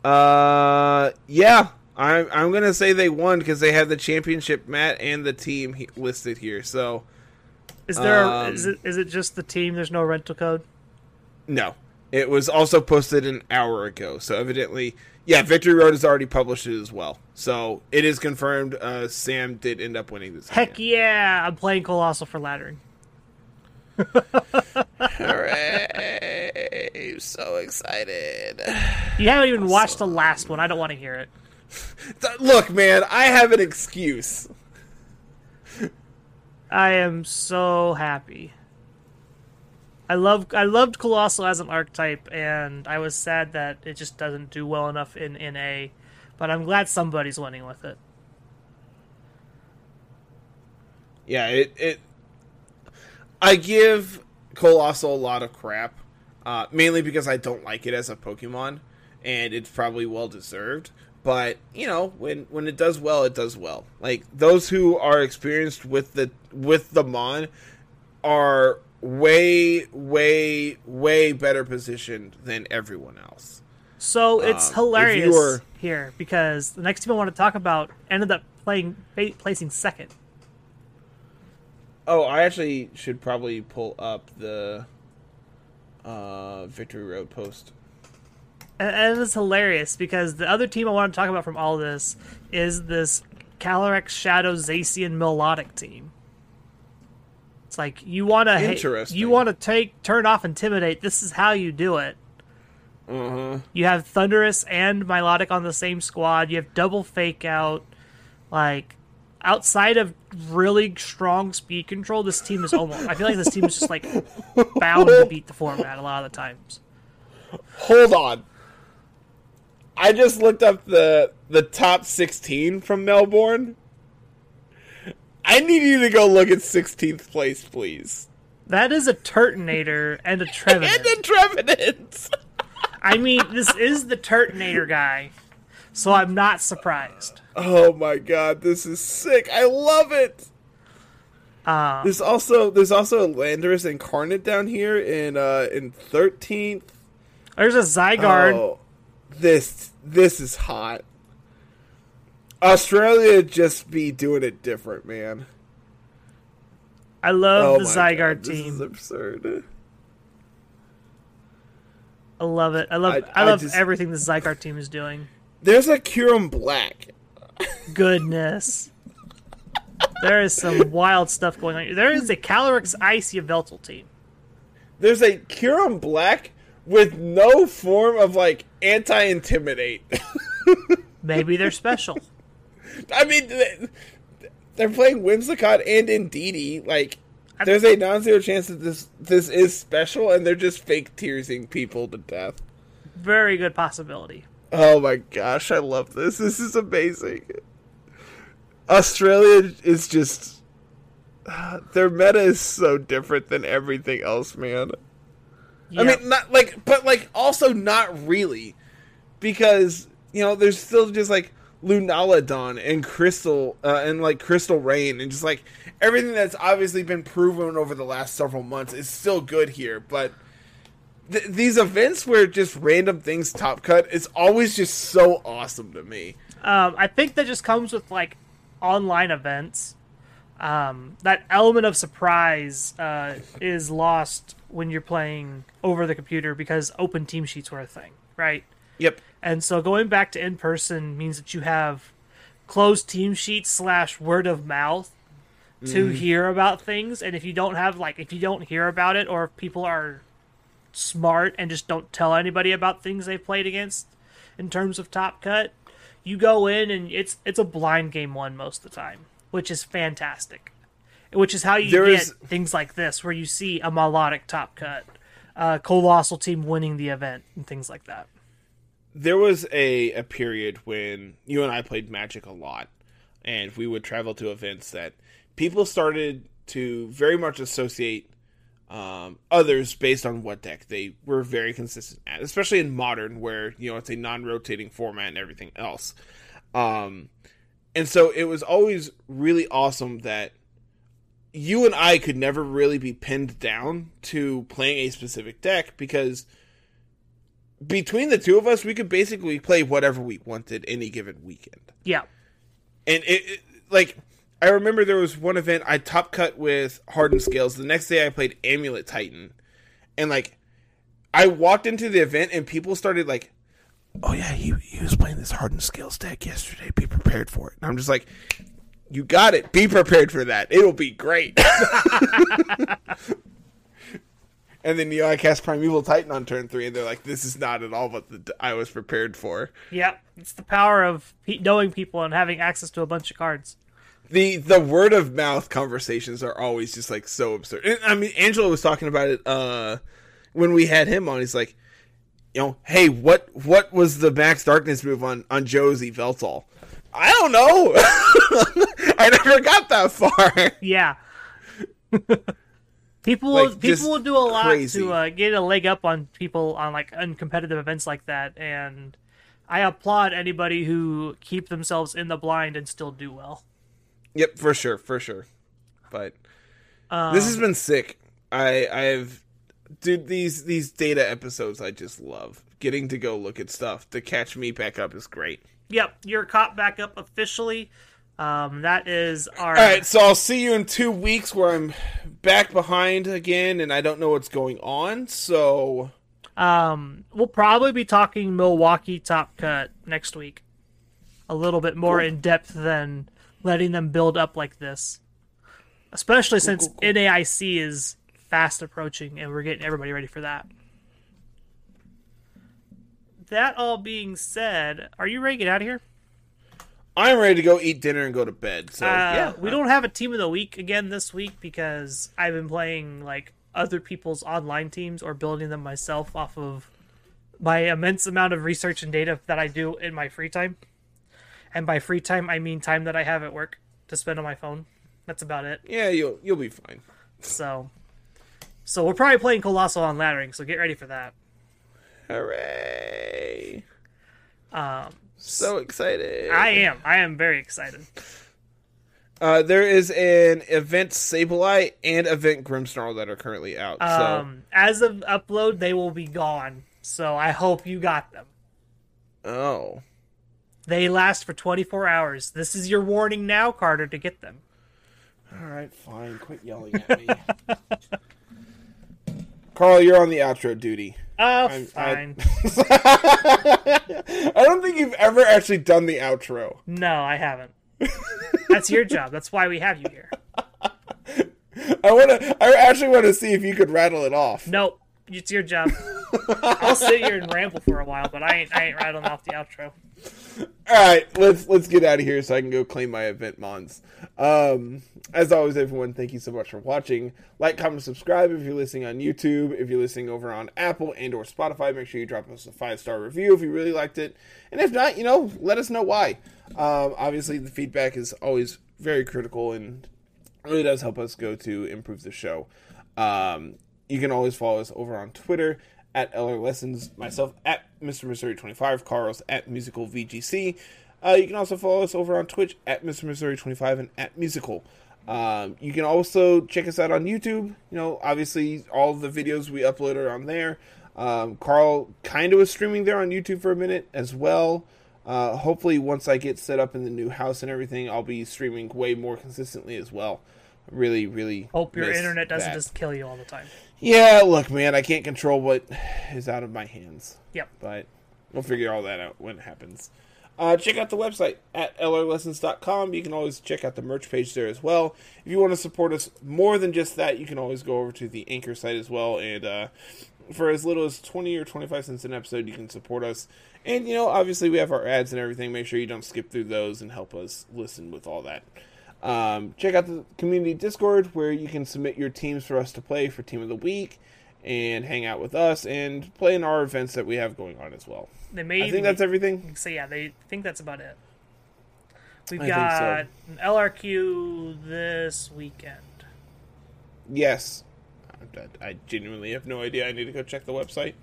Uh, yeah, I'm I'm gonna say they won because they have the championship mat and the team he- listed here. So Is there? Um, is it, is it just the team? There's no rental code. no, it was also posted an hour ago. So evidently, yeah, Victory Road has already published it as well. So it is confirmed. Uh, Sam did end up winning this. Heck again. yeah! I'm playing Coalossal for laddering. Hooray! So excited. You haven't even watched the last one. I don't want to hear it. Look, man, I have an excuse. I am so happy. I love I loved Coalossal as an archetype, and I was sad that it just doesn't do well enough in in A, But I'm glad somebody's winning with it. Yeah, it it. I give Coalossal a lot of crap, uh, mainly because I don't like it as a Pokemon, and it's probably well deserved. But you know, when when it does well, it does well. Like those who are experienced with the with the Mon are way way way better positioned than everyone else. So it's Um, hilarious were- here because the next team I want to talk about ended up playing placing second. Oh, I actually should probably pull up the uh, Victory Road post. And, and it's hilarious because the other team I want to talk about from all this is this Calyrex Shadow Zacian Milotic team. It's like you want to Interesting. you want to take turn off intimidate. This is how you do it. Uh-huh. You have Thundurus and Milotic on the same squad. You have double fake out. Like outside of really strong speed control, this team is almost. I feel like this team is just like bound to beat the format a lot of the times. Hold on. I just looked up the the top 16 from Melbourne. I need you to go look at 16th place, please. That is a Turtonator and a Trevenant. And a Trevenant. I mean, this is the Turtonator guy, so I'm not surprised. Oh my god, this is sick. I love it. Uh, There's also there's also a Landorus Incarnate down here in uh in 13th. there's a Zygarde. Oh, this this is hot. Australia just be doing it different, man. I love Oh the Zygarde God, this team. is absurd. I love it. I love. I- I, I love just- everything the Zygarde team is doing. There's a Kyurem Black. Goodness. there is some wild stuff going on. There is a Calyrex Ice Yveltal team. There's a Kyurem Black with no form of like anti-intimidate. Maybe they're special. I mean, they- they're playing Whimsicott and Indeedee. Like, there's a non-zero chance that this this is special, and they're just fake tearsing people to death. Very good possibility. Oh my gosh, I love this. This is amazing. Australia is just their meta is so different than everything else, man. I mean, not like, but like also not really, because you know there's still just like Lunalodon and Crystal uh, and like Crystal Rain and just like everything that's obviously been proven over the last several months is still good here, but. Th- these events where just random things top cut is always just so awesome to me. Um, I think that just comes with like online events. Um, that element of surprise uh, is lost when you're playing over the computer because open team sheets were a thing, right? Yep. And so going back to in person means that you have closed team sheets slash word of mouth to hear about things. And if you don't have like if you don't hear about it or if people are smart and just don't tell anybody about things they've played against in terms of top cut, you go in and it's it's a blind game one most of the time, which is fantastic. Which is how you There get is- things like this where you see a Milotic top cut, uh, Coalossal team winning the event and things like that. There was a, a period when you and I played Magic a lot, and we would travel to events that people started to very much associate um, others based on what deck they were very consistent at, especially in modern, where you know it's a non-rotating format and everything else. Um, and so it was always really awesome that you and I could never really be pinned down to playing a specific deck because between the two of us, we could basically play whatever we wanted any given weekend Yeah. and it, it like I remember there was one event I top cut with Hardened Scales. The next day I played Amulet Titan, and like I walked into the event and people started like, "Oh yeah, he he was playing this Hardened Scales deck yesterday. Be prepared for it." And I'm just like, "You got it. Be prepared for that. It'll be great." and then you know I cast Primeval Titan on turn three, and they're like, "This is not at all what the, I was prepared for." Yeah, it's the power of knowing people and having access to a bunch of cards. the the word of mouth conversations are always just like so absurd. And, I mean, Angela was talking about it uh, when we had him on. He's like, you know, hey, what what was the Max Darkness move on on Josie Veltal? I don't know. I never got that far. Yeah. people Like, will, people will do a lot crazy. to uh, get a leg up on people on like uncompetitive events like that, and I applaud anybody who keep themselves in the blind and still do well. Yep, for sure, for sure. But Um, this has been sick. I I've dude these these data episodes I just love. Getting to go look at stuff to catch me back up is great. Yep, you're caught back up officially. Um, that is our. All right, so I'll see you in two weeks where I'm back behind again and I don't know what's going on. So Um, we'll probably be talking Milwaukee Top Cut next week. A little bit more in depth than letting them build up like this. especially since cool, cool. NAIC is fast approaching, and we're getting everybody ready for that. That all being said, are you ready to get out of here? I'm ready to go eat dinner and go to bed. So Uh, yeah, we don't have a team of the week again this week because I've been playing like other people's online teams or building them myself off of my immense amount of research and data that I do in my free time. And by free time, I mean time that I have at work to spend on my phone. That's about it. Yeah, you'll you'll be fine. So, so we're probably playing Coalossal on Laddering. So get ready for that. Hooray! Um, So excited. I am. I am very excited. Uh, there is an event Sableye and event Grimmsnarl that are currently out. Um, as of upload, they will be gone. So I hope you got them. oh, They last for 24 hours. This is your warning now, Carter, to get them. all right, fine. Quit yelling at me. Carl, you're on the outro duty. Oh, I'm- I- fine. I don't think you've ever actually done the outro. No, I haven't. That's your job. That's why we have you here. I want to. I actually want to see if you could rattle it off. Nope. It's your job. I'll sit here and ramble for a while, but I ain't I ain't rattling off the outro. All right, let's let's get out of here so I can go claim my event mons. Um, as always, everyone, thank you so much for watching. Like, comment, subscribe if you're listening on YouTube. If you're listening over on Apple and or Spotify, make sure you drop us a five star review if you really liked it. And if not, you know, let us know why. Um, obviously, the feedback is always very critical and really does help us go to improve the show. Um, you can always follow us over on Twitter at LR Lessons, myself at Mr. Missouri25, Carlos at Musical VGC. Uh, you can also follow us over on Twitch at Mr. Missouri25 and at Musical. Um, you can also check us out on YouTube. You know, obviously, all the videos we upload are on there. Um, Carl kind of was streaming there on YouTube for a minute as well. Uh, hopefully, once I get set up in the new house and everything, I'll be streaming way more consistently as well. Really, really Hope your internet doesn't that. just kill you all the time. Yeah, look, man, I can't control what is out of my hands, Yep. but we'll figure all that out when it happens. Uh, check out the website at lrlessons.com. You can always check out the merch page there as well. If you want to support us more than just that, you can always go over to the Anchor site as well. And uh, for as little as 20 or 25 cents an episode, you can support us. And, you know, obviously we have our ads and everything. Make sure you don't skip through those and help us listen with all that. Um, check out the community Discord where you can submit your teams for us to play for Team of the Week and hang out with us and play in our events that we have going on as well. They may I think that's everything. So yeah, they think that's about it. We've I got so. an LRQ this weekend. Yes. I, I genuinely have no idea. I need to go check the website.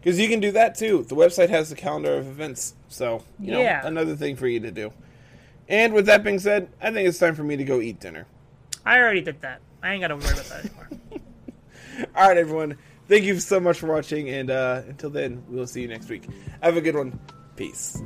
Because you can do that too. The website has the calendar of events. So, you know, Yeah. another thing for you to do. And with that being said, I think it's time for me to go eat dinner. I already did that. I ain't got to worry about that anymore. All right, everyone. Thank you so much for watching. And uh, until then, we'll see you next week. Have a good one. Peace.